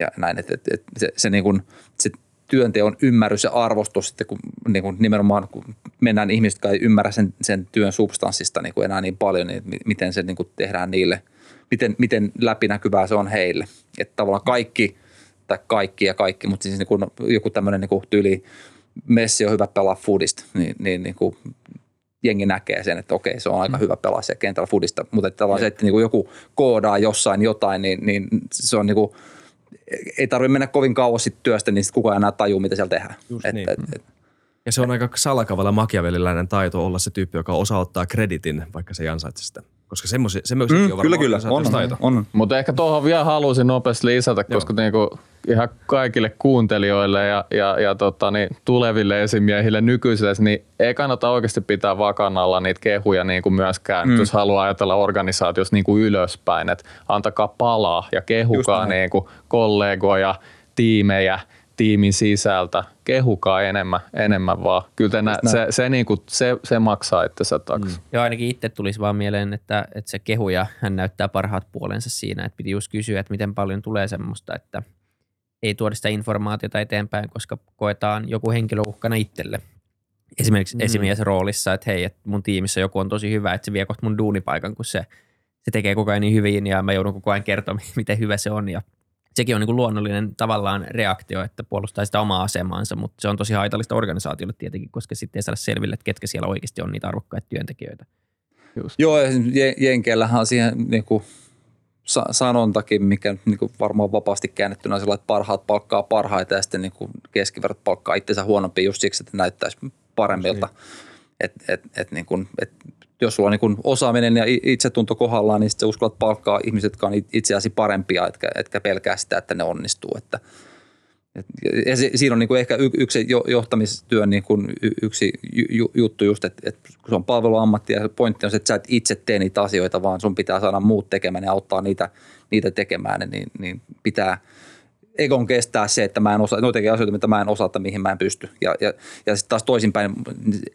ja näin. Että, että, että se, se, niin kuin, se työnteon ymmärrys ja arvostus sitten, kun, niin kuin nimenomaan kun mennään ihmiset, jotka ei ymmärrä sen, sen työn substanssista niin kuin enää niin paljon, niin miten se niin kuin tehdään niille, miten, miten läpinäkyvää se on heille. Että tavallaan kaikki, tai kaikki ja kaikki, mutta siis niin kuin joku tämmöinen niin kuin tyyli, Messi on hyvä pelaa foodista, niin, niin, niin kuin jengi näkee sen, että okei, se on aika mm. hyvä pelaa siellä kentällä foodista, mutta että tavallaan se, että niin kuin joku koodaa jossain jotain, niin, niin se on niin kuin – ei tarvitse mennä kovin kauas sit työstä, niin sit kukaan enää tajuu, mitä siellä tehdään. Just et, niin. et, et. Ja se on aika salakavalla makiaveliläinen taito olla se tyyppi, joka osaa ottaa kreditin, vaikka se ei ansaitse sitä. Koska semmoisia mm, on Kyllä, kyllä. On, on, on. Mutta ehkä tuohon vielä halusin nopeasti lisätä, Joo. koska niinku ihan kaikille kuuntelijoille ja, ja, ja tota, niin, tuleville esimiehille nykyisille, niin ei kannata oikeasti pitää vakanalla niitä kehuja niin kuin myöskään, mm. jos haluaa ajatella organisaatiossa niin kuin ylöspäin, että antakaa palaa ja kehukaa niin kuin kollegoja, tiimejä – tiimin sisältä. Kehukaa enemmän, enemmän vaan. Kyllä nä, se, se, niin kuin, se, se maksaa itsensä takaisin. Mm. Joo, ainakin itse tulisi vaan mieleen, että, että se kehuja, hän näyttää parhaat puolensa siinä. Että piti just kysyä, että miten paljon tulee semmoista, että ei tuoda sitä informaatiota eteenpäin, koska koetaan joku henkilö uhkana itselle. Esimerkiksi mm. esimies roolissa, että hei, että mun tiimissä joku on tosi hyvä, että se vie kohta mun duunipaikan, kun se, se tekee koko ajan niin hyvin ja mä joudun koko ajan kertomaan, [LAUGHS] miten hyvä se on ja – sekin on niin kuin luonnollinen tavallaan reaktio, että puolustaa sitä omaa asemaansa, mutta se on tosi haitallista organisaatiolle tietenkin, koska sitten ei saada selville, että ketkä siellä oikeasti on niitä arvokkaita työntekijöitä. Just. Joo, Jenkeillähän on siihen niin kuin, sa- sanontakin, mikä niin kuin varmaan vapaasti käännettynä on sellainen, että parhaat palkkaa parhaita ja sitten niin kuin keskiverrat palkkaa itsensä huonompi just siksi, että näyttäisi paremmilta. Et, et, et niin kuin, et jos sulla on niin osaaminen ja itsetunto kohdallaan, niin sitten uskallat palkkaa ihmiset, jotka on itseäsi parempia, etkä, etkä pelkää sitä, että ne onnistuu. Että, et, ja se, siinä on niin kuin ehkä yksi johtamistyön niin kuin yksi juttu just, että, että kun se on palveluammatti ja pointti on se, että sä et itse tee niitä asioita, vaan sun pitää saada muut tekemään ja auttaa niitä, niitä tekemään, niin, niin pitää – egon kestää se, että mä en osaa, noitakin asioita, mitä mä en osaa, että mihin mä en pysty. Ja, ja, ja sitten taas toisinpäin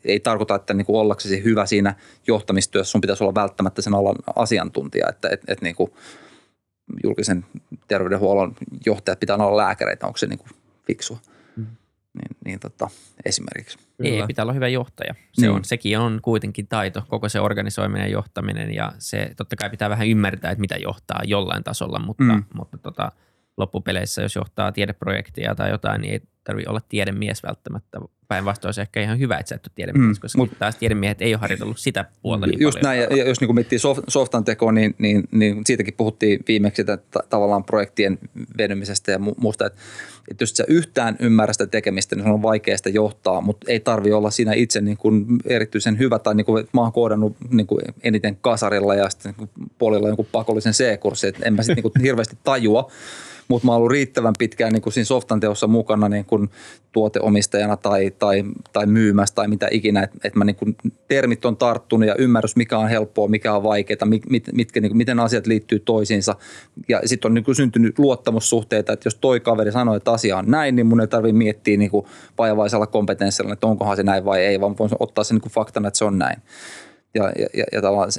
ei tarkoita, että niin kuin ollaksesi hyvä siinä johtamistyössä sun pitäisi olla välttämättä sen alan asiantuntija, että et, et niin kuin julkisen terveydenhuollon johtajat pitää olla lääkäreitä, onko se niin kuin fiksua. Mm. Niin, niin tota, esimerkiksi. Kyllä. Ei, pitää olla hyvä johtaja. Se niin. on, sekin on kuitenkin taito, koko se organisoiminen ja johtaminen ja se totta kai pitää vähän ymmärtää, että mitä johtaa jollain tasolla, mutta, mm. mutta tota, loppupeleissä, jos johtaa tiedeprojektia tai jotain, niin ei tarvitse olla tiedemies välttämättä. Päinvastoin se ehkä ihan hyvä, että sä et ole tiedemies, mm, koska mut, taas tiedemiehet ei ole harjoitellut sitä puolta niin Just paljon. näin, ja jos niin miettii soft, softan tekoa, niin, niin, niin, siitäkin puhuttiin viimeksi, että tavallaan projektien venymisestä ja muusta, että, että jos sä yhtään ymmärrä sitä tekemistä, niin se on vaikea sitä johtaa, mutta ei tarvi olla siinä itse niin kuin erityisen hyvä, tai niin kuin, mä oon koodannut niin kuin eniten kasarilla ja sitten niin kuin polilla jonkun pakollisen C-kurssin, että en mä sitten niin [LAUGHS] hirveästi tajua, mutta mä oon ollut riittävän pitkään niin kuin siinä softan teossa mukana niin kuin tuoteomistajana tai, tai, tai myymässä tai mitä ikinä, että et mä niin kuin termit on tarttunut ja ymmärrys, mikä on helppoa, mikä on vaikeaa, mit, mit, mitkä, niin kuin, miten asiat liittyy toisiinsa. Ja sitten on niin kuin syntynyt luottamussuhteita, että jos toi kaveri sanoo, että asia on näin, niin mun ei tarvitse miettiä niin kuin vajavaisella kompetenssilla, että onkohan se näin vai ei, vaan voin ottaa sen niin kuin faktana, että se on näin ja, ja, ja tavallaan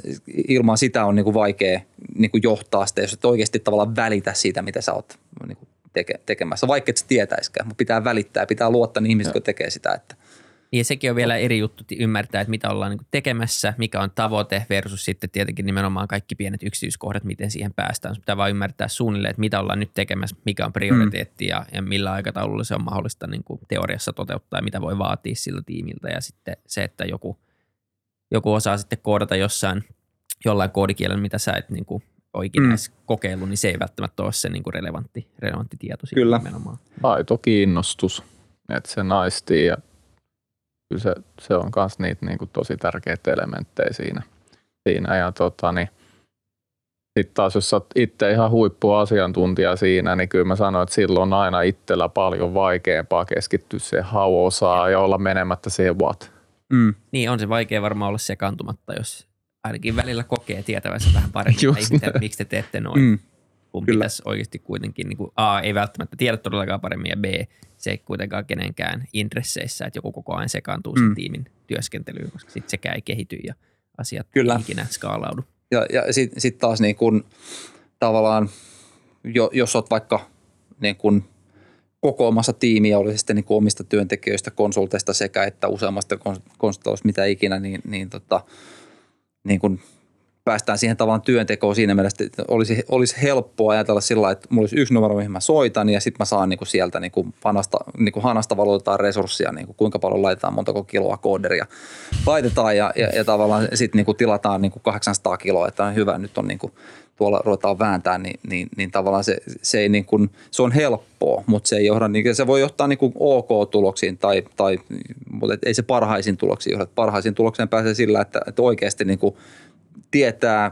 ilman sitä on niin kuin vaikea niin kuin johtaa sitä, jos et oikeasti tavallaan välitä siitä, mitä sä oot niin kuin teke, tekemässä, vaikka et sä tietäisikään, mutta pitää välittää, pitää luottaa niihin ihmisiin, jotka tekee sitä. Että. Ja sekin on vielä eri juttu ymmärtää, että mitä ollaan niin tekemässä, mikä on tavoite versus sitten tietenkin nimenomaan kaikki pienet yksityiskohdat, miten siihen päästään. Pitää vain ymmärtää suunnilleen, että mitä ollaan nyt tekemässä, mikä on prioriteetti mm. ja, ja millä aikataululla se on mahdollista niin kuin teoriassa toteuttaa ja mitä voi vaatia sillä tiimiltä. Ja sitten se, että joku – joku osaa sitten koodata jossain jollain koodikielellä, mitä sä et niin kuin oikein mm. kokeillut, niin se ei välttämättä ole se niin kuin relevantti, relevantti tieto. Kyllä. Nimenomaan. Aito kiinnostus, että se naistii ja kyllä se, se on myös niitä niin kuin tosi tärkeitä elementtejä siinä. siinä. Ja tota, niin, sitten taas, jos olet itse ihan huippuasiantuntija siinä, niin kyllä mä sanoin, että silloin on aina itsellä paljon vaikeampaa keskittyä siihen how ja olla menemättä siihen what. Mm. Niin on se vaikea varmaan olla sekaantumatta, jos ainakin välillä kokee tietävänsä vähän paremmin, miksi, miksi te teette noin. Mm. Kun Kyllä. pitäisi oikeasti kuitenkin, niin kuin, A, ei välttämättä tiedä todellakaan paremmin, ja B, se ei kuitenkaan kenenkään intresseissä, että joku koko ajan sekaantuu mm. sen tiimin työskentelyyn, koska sitten sekään ei kehity ja asiat Kyllä. ikinä skaalaudu. Ja, ja sitten sit taas niin kun, tavallaan, jo, jos olet vaikka niin kun kokoamassa tiimiä, oli sitten niin omista työntekijöistä, konsulteista sekä että useammasta konsultoista, mitä ikinä, niin, niin, tota, niin kuin päästään siihen tavan työntekoon siinä mielessä, että olisi, olisi helppoa ajatella sillä että mulla olisi yksi numero, mihin mä soitan ja sitten mä saan niin kuin sieltä niin kuin hanasta, niin kuin hanasta valotetaan resursseja, niin kuin kuinka paljon laitetaan, montako kiloa kooderia laitetaan ja, ja, ja tavallaan sitten niin kuin tilataan niin kuin 800 kiloa, että on hyvä, nyt on niin kuin tuolla ruvetaan vääntää, niin, niin, niin tavallaan se, se, ei niin kuin, se on helppoa, mutta se ei johda, niin, se voi johtaa niin kuin OK-tuloksiin tai, tai mutta ei se parhaisiin tuloksiin johda. Parhaisiin tulokseen pääsee sillä, että, että oikeasti niin kuin tietää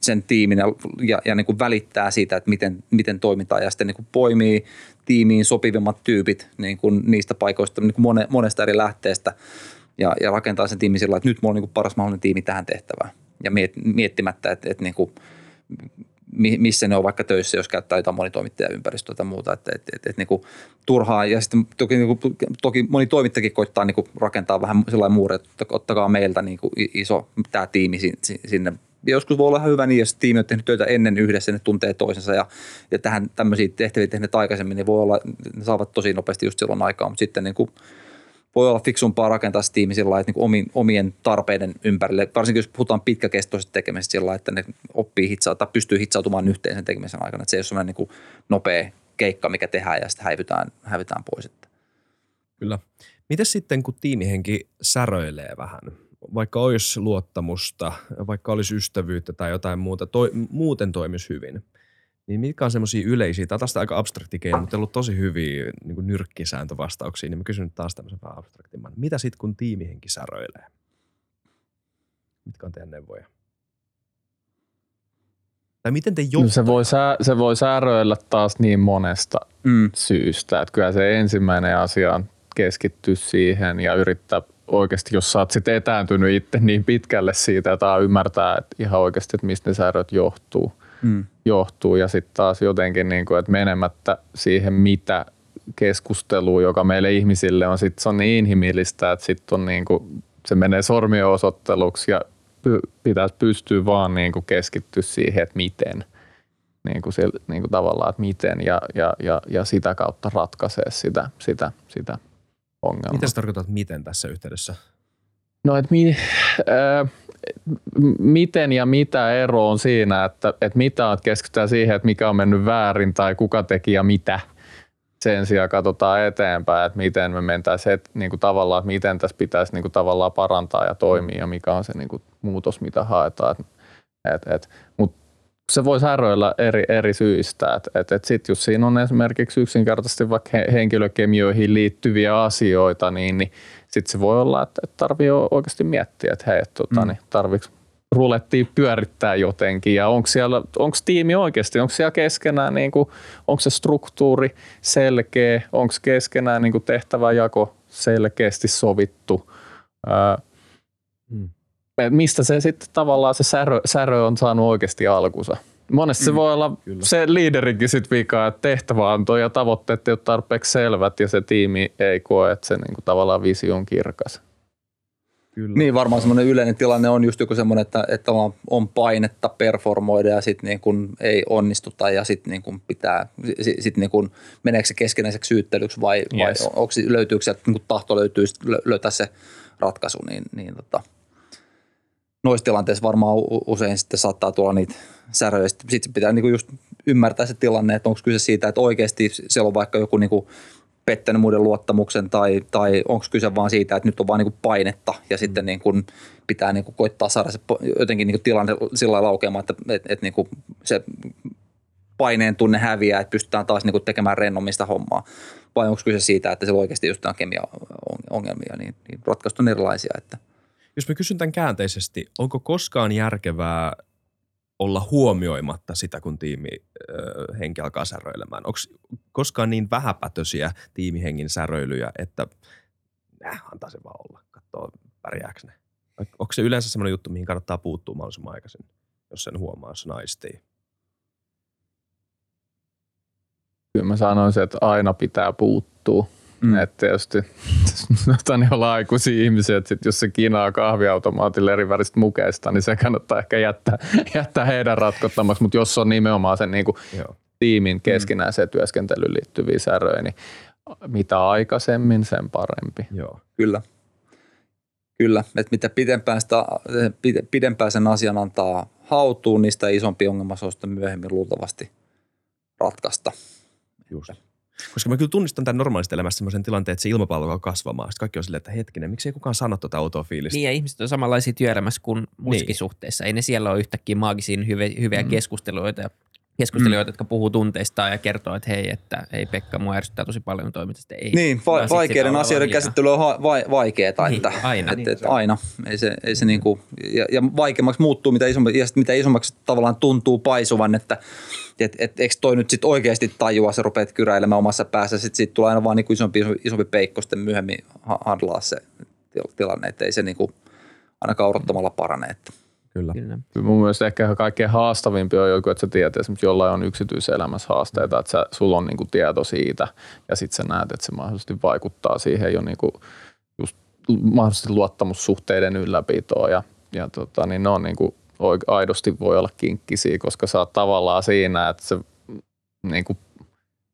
sen tiimin ja, ja, ja niin kuin välittää siitä, että miten, miten toimitaan. Ja sitten niin kuin poimii tiimiin sopivimmat tyypit niin kuin niistä paikoista niin kuin mone, monesta eri lähteestä ja, ja rakentaa sen tiimin sillä, että nyt mulla on niin kuin paras mahdollinen tiimi tähän tehtävään. Ja miet, miettimättä, että, että niin kuin – missä ne on vaikka töissä, jos käyttää jotain monitoimittajaympäristöä tai muuta. Että, et, et, et, niin kuin turhaa, ja sitten toki, niin kuin, toki moni toimittajakin koittaa niin kuin rakentaa vähän sellainen muuri, että ottakaa meiltä niin kuin iso tämä tiimi sinne. Joskus voi olla ihan hyvä niin, jos tiimi on tehnyt töitä ennen yhdessä, ne tuntee toisensa ja, ja tähän tämmöisiä tehtäviä tehneet aikaisemmin, niin voi olla, ne saavat tosi nopeasti just silloin aikaa, mutta sitten niin kuin voi olla fiksumpaa rakentaa se tiimi sillä että niin omien tarpeiden ympärille, varsinkin jos puhutaan pitkäkestoisesta tekemisestä sillä että ne oppii hitsaa tai pystyy hitsautumaan yhteen sen tekemisen aikana. Että se ei ole sellainen niin nopea keikka, mikä tehdään ja sitten häivytään, häivytään pois. Kyllä. Miten sitten, kun tiimihenki säröilee vähän, vaikka olisi luottamusta, vaikka olisi ystävyyttä tai jotain muuta, toi, muuten toimisi hyvin – Niin mitkä on semmoisia yleisiä, tämä on tästä aika abstrakti keino, mutta on ollut tosi hyviä niin nyrkkisääntövastauksia, niin mä kysyn nyt taas tämmöisen vähän abstraktimman. Mitä sitten kun tiimihenki säröilee? Mitkä on teidän neuvoja? Tai miten te no se, voi sää, se voi säröillä taas niin monesta mm. syystä, että kyllä se ensimmäinen asia on keskittyä siihen ja yrittää oikeasti, jos sä oot sit etääntynyt itse niin pitkälle siitä, että ymmärtää että ihan oikeasti, että mistä ne säröt johtuu. Mm. johtuu ja sitten taas jotenkin, niin kuin, että menemättä siihen mitä keskusteluun, joka meille ihmisille on, sit se on niin inhimillistä, että sit on niin kuin, se menee sormien osoitteluksi ja pitäisi pystyä vaan niin kuin keskittyä siihen, että miten. Niin kuin, niin kuin tavallaan, että miten ja, ja, ja, ja sitä kautta ratkaisee sitä, sitä, sitä ongelmaa. Mitä sä tarkoitat miten tässä yhteydessä? No, että mi, äh, miten ja mitä ero on siinä, että, että mitä keskitytään siihen, että mikä on mennyt väärin tai kuka teki ja mitä. Sen sijaan katsotaan eteenpäin, että miten me mentäisiin, että niin kuin tavallaan, että miten tässä pitäisi niin kuin tavallaan parantaa ja toimia ja mikä on se niin kuin muutos, mitä haetaan. Et, et, Mutta se voi säröillä eri, eri syistä. Et, et, et Sitten jos siinä on esimerkiksi yksinkertaisesti vaikka henkilökemioihin liittyviä asioita, niin, niin sitten se voi olla, että, että tarvii oikeasti miettiä, että hei, tota, mm. niin tarviiko rulettiin pyörittää jotenkin ja onko siellä, onko tiimi oikeasti, onko siellä keskenään, niin kuin, onko se struktuuri selkeä, onko keskenään niin kuin tehtäväjako selkeästi sovittu, ää, mm. Mistä se sitten tavallaan se särö, särö on saanut oikeasti alkunsa. Monesti mm, se voi olla kyllä. se liiderinkin sit vika, että tehtäväanto ja tavoitteet ei ole tarpeeksi selvät ja se tiimi ei koe, että se niinku tavallaan visio on kirkas. Kyllä. Niin varmaan semmoinen yleinen tilanne on just joku semmoinen, että, että on painetta performoida ja sitten niin kun ei onnistuta ja sitten niin kun pitää, sitten niin kun meneekö se keskinäiseksi syyttelyksi vai, yes. vai onko, löytyykö sieltä niin tahto löytyy löytää se ratkaisu, niin, niin tota, noissa tilanteissa varmaan usein sitten saattaa tulla niitä säröjä. Sitten pitää niin just ymmärtää se tilanne, että onko kyse siitä, että oikeasti siellä on vaikka joku niin pettänyt muiden luottamuksen tai, tai onko kyse vaan siitä, että nyt on vaan niin painetta ja sitten mm. niin kuin pitää niin kuin koittaa saada se jotenkin niin tilanne sillä lailla laukeamaan, että, että, että niin kuin se paineen tunne häviää, että pystytään taas niin kuin tekemään rennommista hommaa. Vai onko kyse siitä, että se oikeasti just on kemia ongelmia, niin, niin ratkaisut on erilaisia. Että. Jos mä kysyn tämän käänteisesti, onko koskaan järkevää olla huomioimatta sitä, kun tiimi ö, henki alkaa säröilemään? Onko koskaan niin vähäpätöisiä tiimihenkin säröilyjä, että äh, antaa se vaan olla, katsoo pärjääkö ne? Onko se yleensä sellainen juttu, mihin kannattaa puuttua mahdollisimman aikaisin, jos sen huomaa, jos naistii? Kyllä mä sanoisin, että aina pitää puuttua. Mm. Että tietysti [LAUGHS] sanotaan niin olla aikuisia ihmisiä, että sit jos se kinaa kahviautomaatille eri väristä mukeista, niin se kannattaa ehkä jättää, [LAUGHS] jättää heidän ratkottamaksi. Mutta jos on nimenomaan sen niin kuin tiimin keskinäiseen mm. työskentelyyn liittyviä säröjä, niin mitä aikaisemmin, sen parempi. Joo. Kyllä. Kyllä, että mitä pidempään, sitä, pidempään sen asian antaa hautuun, niin sitä isompi ongelma se on sitten myöhemmin luultavasti ratkaista. Just. Koska mä kyllä tunnistan tämän normaalista elämässä sellaisen tilanteen, että se ilmapallo on kasvamaan. Sitten kaikki on silleen, että hetkinen, miksi ei kukaan sano tuota autoa fiilistä? Niin ja ihmiset on samanlaisia työelämässä kuin muissakin niin. suhteissa. Ei ne siellä ole yhtäkkiä maagisia hyviä, hyviä mm. keskusteluita ja keskustelijoita, mm. jotka puhuu tunteistaan ja kertoo, että hei, että ei Pekka, mua ärsyttää tosi paljon toimintasta. Ei, niin, va- vaikeiden asioiden käsittely on ha- va- vaikeaa. Niin, että, aina. Että, että, aina. Ei se, ei se mm. niinku, ja, ja vaikeammaksi muuttuu, mitä isommaksi, ja mitä isommaksi tavallaan tuntuu paisuvan, että et, et, eikö toi nyt sitten oikeasti tajua, se rupeat kyräilemään omassa päässä, sitten sit tulee aina vaan niinku isompi, isompi peikko sitten myöhemmin handlaa se tilanne, että ei se niinku ainakaan odottamalla parane. Että. Kyllä. Kyllä. Mun mielestä ehkä kaikkein haastavimpi on joku, että sä tiedät esimerkiksi jollain on yksityiselämässä haasteita, että sä, sulla on niinku tieto siitä ja sitten sä näet, että se mahdollisesti vaikuttaa siihen jo niinku just mahdollisesti luottamussuhteiden ylläpitoon ja, ja tota, niin ne on niinku aidosti voi olla kinkkisiä, koska sä oot tavallaan siinä, että se niinku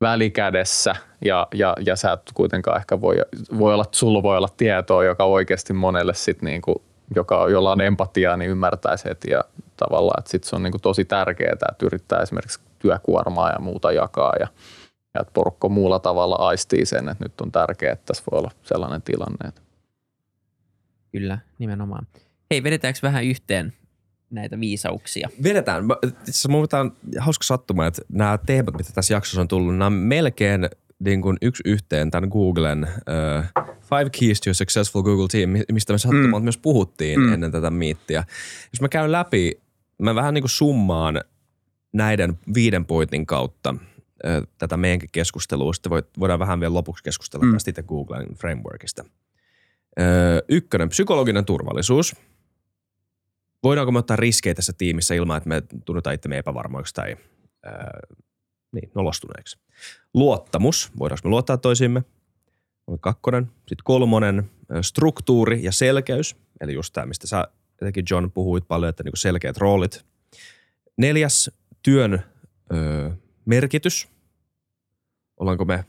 välikädessä ja, ja, ja sä et kuitenkaan ehkä voi, voi olla, sulla voi olla tietoa, joka oikeasti monelle sitten niinku joka, jolla on empatiaa, niin ymmärtäisi heti ja tavallaan, että sit se on niin kuin tosi tärkeää, että yrittää esimerkiksi työkuormaa ja muuta jakaa ja, ja että porukko muulla tavalla aistii sen, että nyt on tärkeää, että tässä voi olla sellainen tilanne. Kyllä, nimenomaan. Hei, vedetäänkö vähän yhteen näitä viisauksia. Vedetään. Mä- itse asiassa Mun on hauska sattuma, että nämä teemat, mitä tässä jaksossa on tullut, nämä on melkein niin kuin yksi yhteen tämän Googlen uh, Five Keys to a Successful Google Team, mi- mistä me sattumalta mm. myös puhuttiin mm. ennen tätä miittiä. Jos mä käyn läpi, mä vähän niin kuin summaan näiden viiden pointin kautta ö, tätä meidänkin keskustelua. Sitten voit- voidaan vähän vielä lopuksi keskustella mm. tästä itse Googlen frameworkista. Ö, ykkönen, psykologinen turvallisuus. Voidaanko me ottaa riskejä tässä tiimissä ilman, että me tunnetaan itsemme epävarmoiksi tai ö, niin, nolostuneeksi. Luottamus. Voidaanko me luottaa toisiimme? On kakkonen. Sitten kolmonen, struktuuri ja selkeys. Eli just tämä, mistä sä etenkin John puhuit paljon, että niinku selkeät roolit. Neljäs, työn ö, merkitys. Ollaanko me,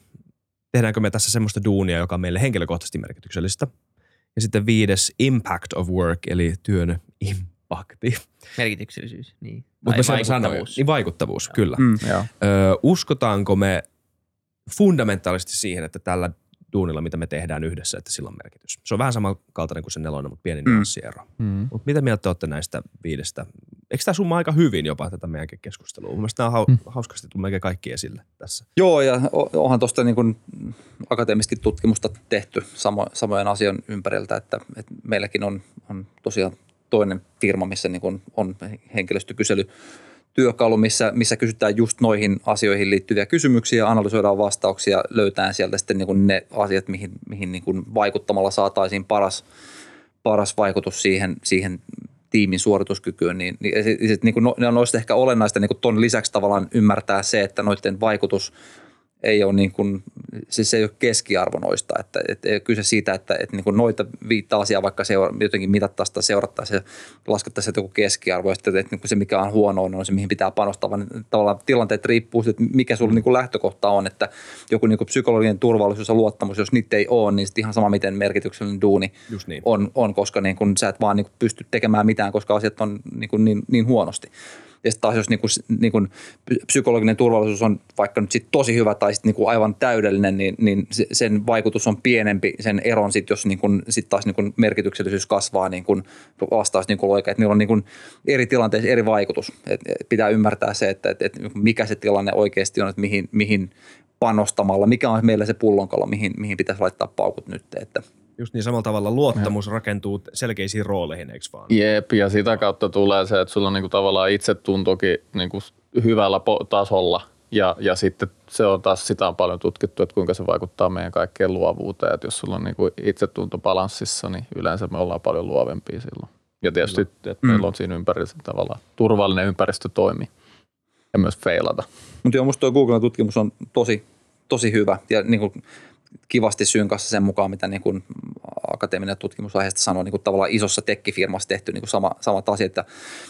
tehdäänkö me tässä semmoista duunia, joka on meille henkilökohtaisesti merkityksellistä. Ja sitten viides, impact of work, eli työn impakti. Merkityksellisyys, niin. Mutta vaikuttavuus. Niin vaikuttavuus, kyllä. Mm. Joo. Ö, uskotaanko me fundamentaalisesti siihen, että tällä duunilla, mitä me tehdään yhdessä, että sillä on merkitys. Se on vähän samankaltainen kuin se nelonen, mutta pieni mm. nyanssiero. Mm. Mutta mitä mieltä te olette näistä viidestä? Eikö tämä summa aika hyvin jopa tätä meidänkin keskustelua? Mun mielestä nämä on hau- hauskasti tullut melkein kaikki esille tässä. Joo, ja onhan tuosta niin kuin akateemistakin tutkimusta tehty samo, samojen asioiden ympäriltä, että, että meilläkin on, on tosiaan toinen firma, missä niin kuin on henkilöstökysely työkalu, missä, missä kysytään just noihin asioihin liittyviä kysymyksiä, analysoidaan vastauksia, löytää sieltä sitten niin kuin ne asiat, mihin, mihin niin kuin vaikuttamalla saataisiin paras, paras vaikutus siihen, siihen tiimin suorituskykyyn, niin, niin, sit, niin kuin no, ne on ehkä olennaista niin kuin ton lisäksi tavallaan ymmärtää se, että noiden vaikutus ei ole niin kuin, siis se ei ole keskiarvo noista, että, että ei ole kyse siitä, että, että niin kuin noita viittaa asiaa vaikka seura, jotenkin mitattaisiin tai seurattaisiin ja laskettaisiin joku keskiarvo ja sitten että niin kuin se mikä on huono on se mihin pitää panostaa, vaan tavallaan tilanteet riippuu siitä, että mikä sulla niin kuin lähtökohta on, että joku niin kuin psykologinen turvallisuus ja luottamus, jos niitä ei ole, niin sitten ihan sama miten merkityksellinen duuni Just niin. on, on koska niin kun sä et vaan niin kun pysty tekemään mitään, koska asiat on niin, kun niin, niin huonosti. Ja sitten taas jos niin kun, niin kun psykologinen turvallisuus on vaikka nyt sit tosi hyvä tai sit niin kun aivan täydellinen, niin, niin se- sen vaikutus on pienempi sen eron sit, jos niin kun, sit taas niin kun merkityksellisyys kasvaa niin vastaus niin oikein, että niillä on niin kun eri tilanteissa eri vaikutus. Et, pitää ymmärtää se, että et, et mikä se tilanne oikeasti on, että mihin, mihin panostamalla, mikä on meillä se pullonkalo, mihin, mihin pitäisi laittaa paukut nyt, että – Just niin samalla tavalla luottamus rakentuu selkeisiin rooleihin, eikö vaan? Jep, ja sitä kautta tulee se, että sulla on niinku tavallaan itsetuntokin niinku hyvällä po- tasolla. Ja, ja sitten se on taas, sitä on paljon tutkittu, että kuinka se vaikuttaa meidän kaikkeen luovuuteen. Että jos sulla on niinku itsetunto balanssissa, niin yleensä me ollaan paljon luovempia silloin. Ja tietysti, että Mm. meillä on siinä ympäristö tavallaan turvallinen ympäristö toimii ja myös feilata. Mutta joo, musta tuo Googlen tutkimus on tosi, tosi hyvä ja niin kuin kivasti synkassa sen mukaan, mitä niin kuin akateeminen tutkimus aiheesta sanoo, niin kuin tavallaan isossa tekkifirmassa tehty niin kuin sama, samat asiat. Ja,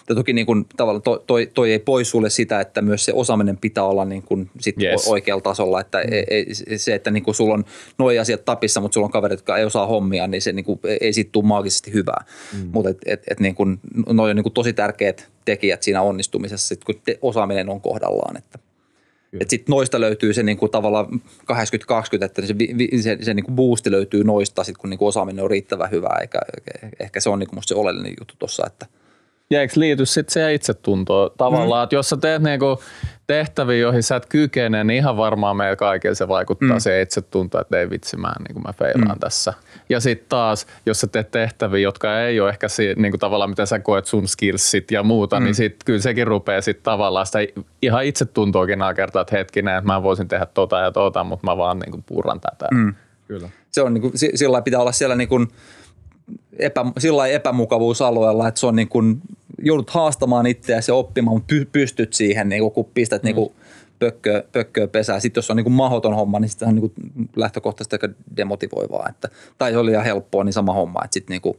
ja toki niin kuin, tavallaan toi, toi, toi, ei pois sulle sitä, että myös se osaaminen pitää olla niin kuin sit Yes. oikealla tasolla. Että ei, ei, se, että niin kuin sulla on nuo asiat tapissa, mutta sulla on kaverit, jotka ei osaa hommia, niin se niin kuin, ei siitä tule maagisesti hyvää. Mm. Mutta et, et, et niin kuin, noi on niin kuin tosi tärkeät tekijät siinä onnistumisessa, sit kun te, osaaminen on kohdallaan. Että että sitten noista löytyy se niinku tavallaan 80-20, että se, se, se niinku boosti löytyy noista, sit kun niinku osaaminen on riittävän hyvää, eikä, ehkä se on niinku musta se oleellinen juttu tuossa, että eikö liity sitten siihen itsetuntoon tavallaan, mm. että jos sä teet niinku tehtäviä, joihin sä et kykene, niin ihan varmaan meillä kaikilla se vaikuttaa mm. siihen itsetuntoon, että ei vitsi mä, niin mä feilaan mm. tässä. Ja sitten taas, jos sä teet tehtäviä, jotka ei ole ehkä si, niin kuin tavallaan, miten sä koet sun skillsit ja muuta, mm. niin sitten kyllä sekin rupeaa sitten tavallaan sitä ihan itsetuntoakin nakertaa, että hetkinen, että mä voisin tehdä tota ja tota, mutta mä vaan niin kuin purran tätä. Mm. Kyllä. se on niinku, si- sillä pitää olla siellä niinku epä, sillä epämukavuusalueella, että se on niinku, joudut haastamaan itseäsi ja oppimaan, mutta py, pystyt siihen, niinku, kun pistät mm. niinku pökköä, pökköä pesää. Sitten jos on niinku mahdoton homma, niin sitten on niinku lähtökohtaisesti aika demotivoivaa. Että, tai oli ihan helppoa, niin sama homma, että sitten niinku,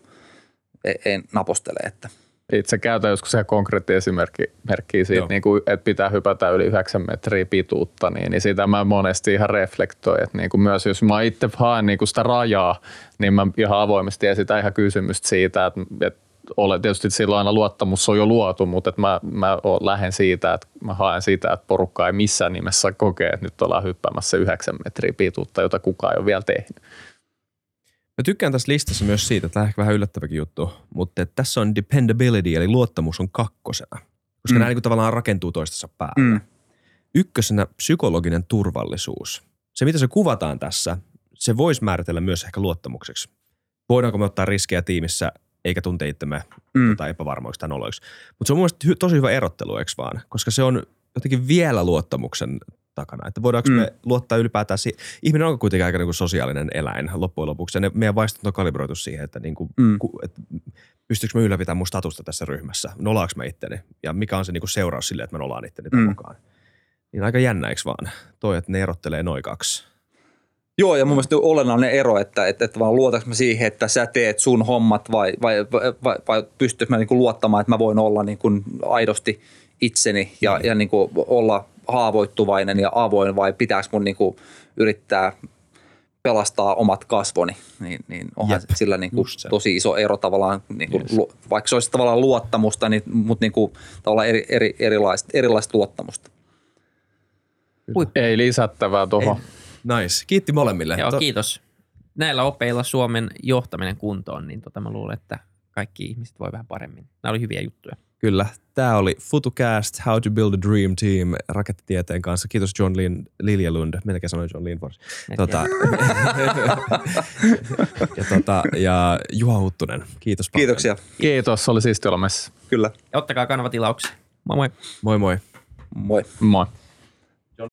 ei, ei napostele. Että. Itse käytän joskus ihan konkreettinen esimerkki merkkiä siitä, Joo. niin kuin, että pitää hypätä yli 9 metriä pituutta, niin, niin sitä mä monesti ihan reflektoin, että niin kuin myös jos mä itse haen niin kuin sitä rajaa, niin mä ihan avoimesti esitän ihan kysymystä siitä, että, että ole, tietysti silloin aina luottamus on jo luotu, mutta että mä, mä lähden siitä, että mä haen siitä, että porukka ei missään nimessä kokee, että nyt ollaan hyppäämässä 9 metriä pituutta, jota kukaan ei ole vielä tehnyt. Mä tykkään tässä listassa myös siitä, että tämä on ehkä vähän yllättäväkin juttu, mutta että tässä on dependability, eli luottamus on kakkosena, koska mm. nämä niin tavallaan rakentuu toistensa päälle. Mm. Ykkösenä psykologinen turvallisuus. Se, mitä se kuvataan tässä, se voisi määritellä myös ehkä luottamukseksi. Voidaanko me ottaa riskejä tiimissä eikä tunte itsemme Mm. tai epävarmoiksi tai noloiksi. Mutta se on mun tosi hyvä erottelu, eikö vaan? Koska se on jotenkin vielä luottamuksen takana. Että voidaanko mm. Mm. me luottaa ylipäätään siihen. Ihminen on kuitenkin aika niin kuin sosiaalinen eläin loppujen lopuksi. Ja ne, meidän vaistot on kalibroitu siihen, että, niin kuin, Mm. ku, että pystyykö mä ylläpitämään mun statusta tässä ryhmässä? Nolaanko mä itteni? Ja mikä on se niin kuin seuraus sille, että mä nolaan itteni Mm. mukaan? Niin aika jännä, eikö vaan? Toi, että ne erottelee noin kaksi. Joo, ja mun mielestä olennainen ero, että, että, että vaan luotaks mä siihen, että sä teet sun hommat vai, vai, vai, vai, pystyykö mä niinku luottamaan, että mä voin olla niinku aidosti itseni ja, ja niinku olla haavoittuvainen ja avoin vai pitääkö mun niinku yrittää pelastaa omat kasvoni, niin, niin onhan Jep, sillä just se. tosi iso ero tavallaan, niinku, Yes. lu, vaikka se olisi tavallaan luottamusta, niin, mutta niinku, tavallaan eri, eri, erilaista, erilaista luottamusta. Ei lisättävää tuohon. Nice. Kiitti molemmille. Joo, To- kiitos. Näillä opeilla Suomen johtaminen kuntoon, niin tota mä luulen, että kaikki ihmiset voi vähän paremmin. Nämä oli hyviä juttuja. Kyllä. Tämä oli FutuCast, How to Build a Dream Team rakettitieteen kanssa. Kiitos John Lin, Liljelund. Melkein sanoin John Linfors. Tota, [LAUGHS] ja, tota, ja Juha Huttunen. Kiitos paljon. Kiitoksia. Kiitos, oli siisti olla messissä. Kyllä. Ja ottakaa kanavatilaukseen. Moi moi. Moi moi. Moi. Moi.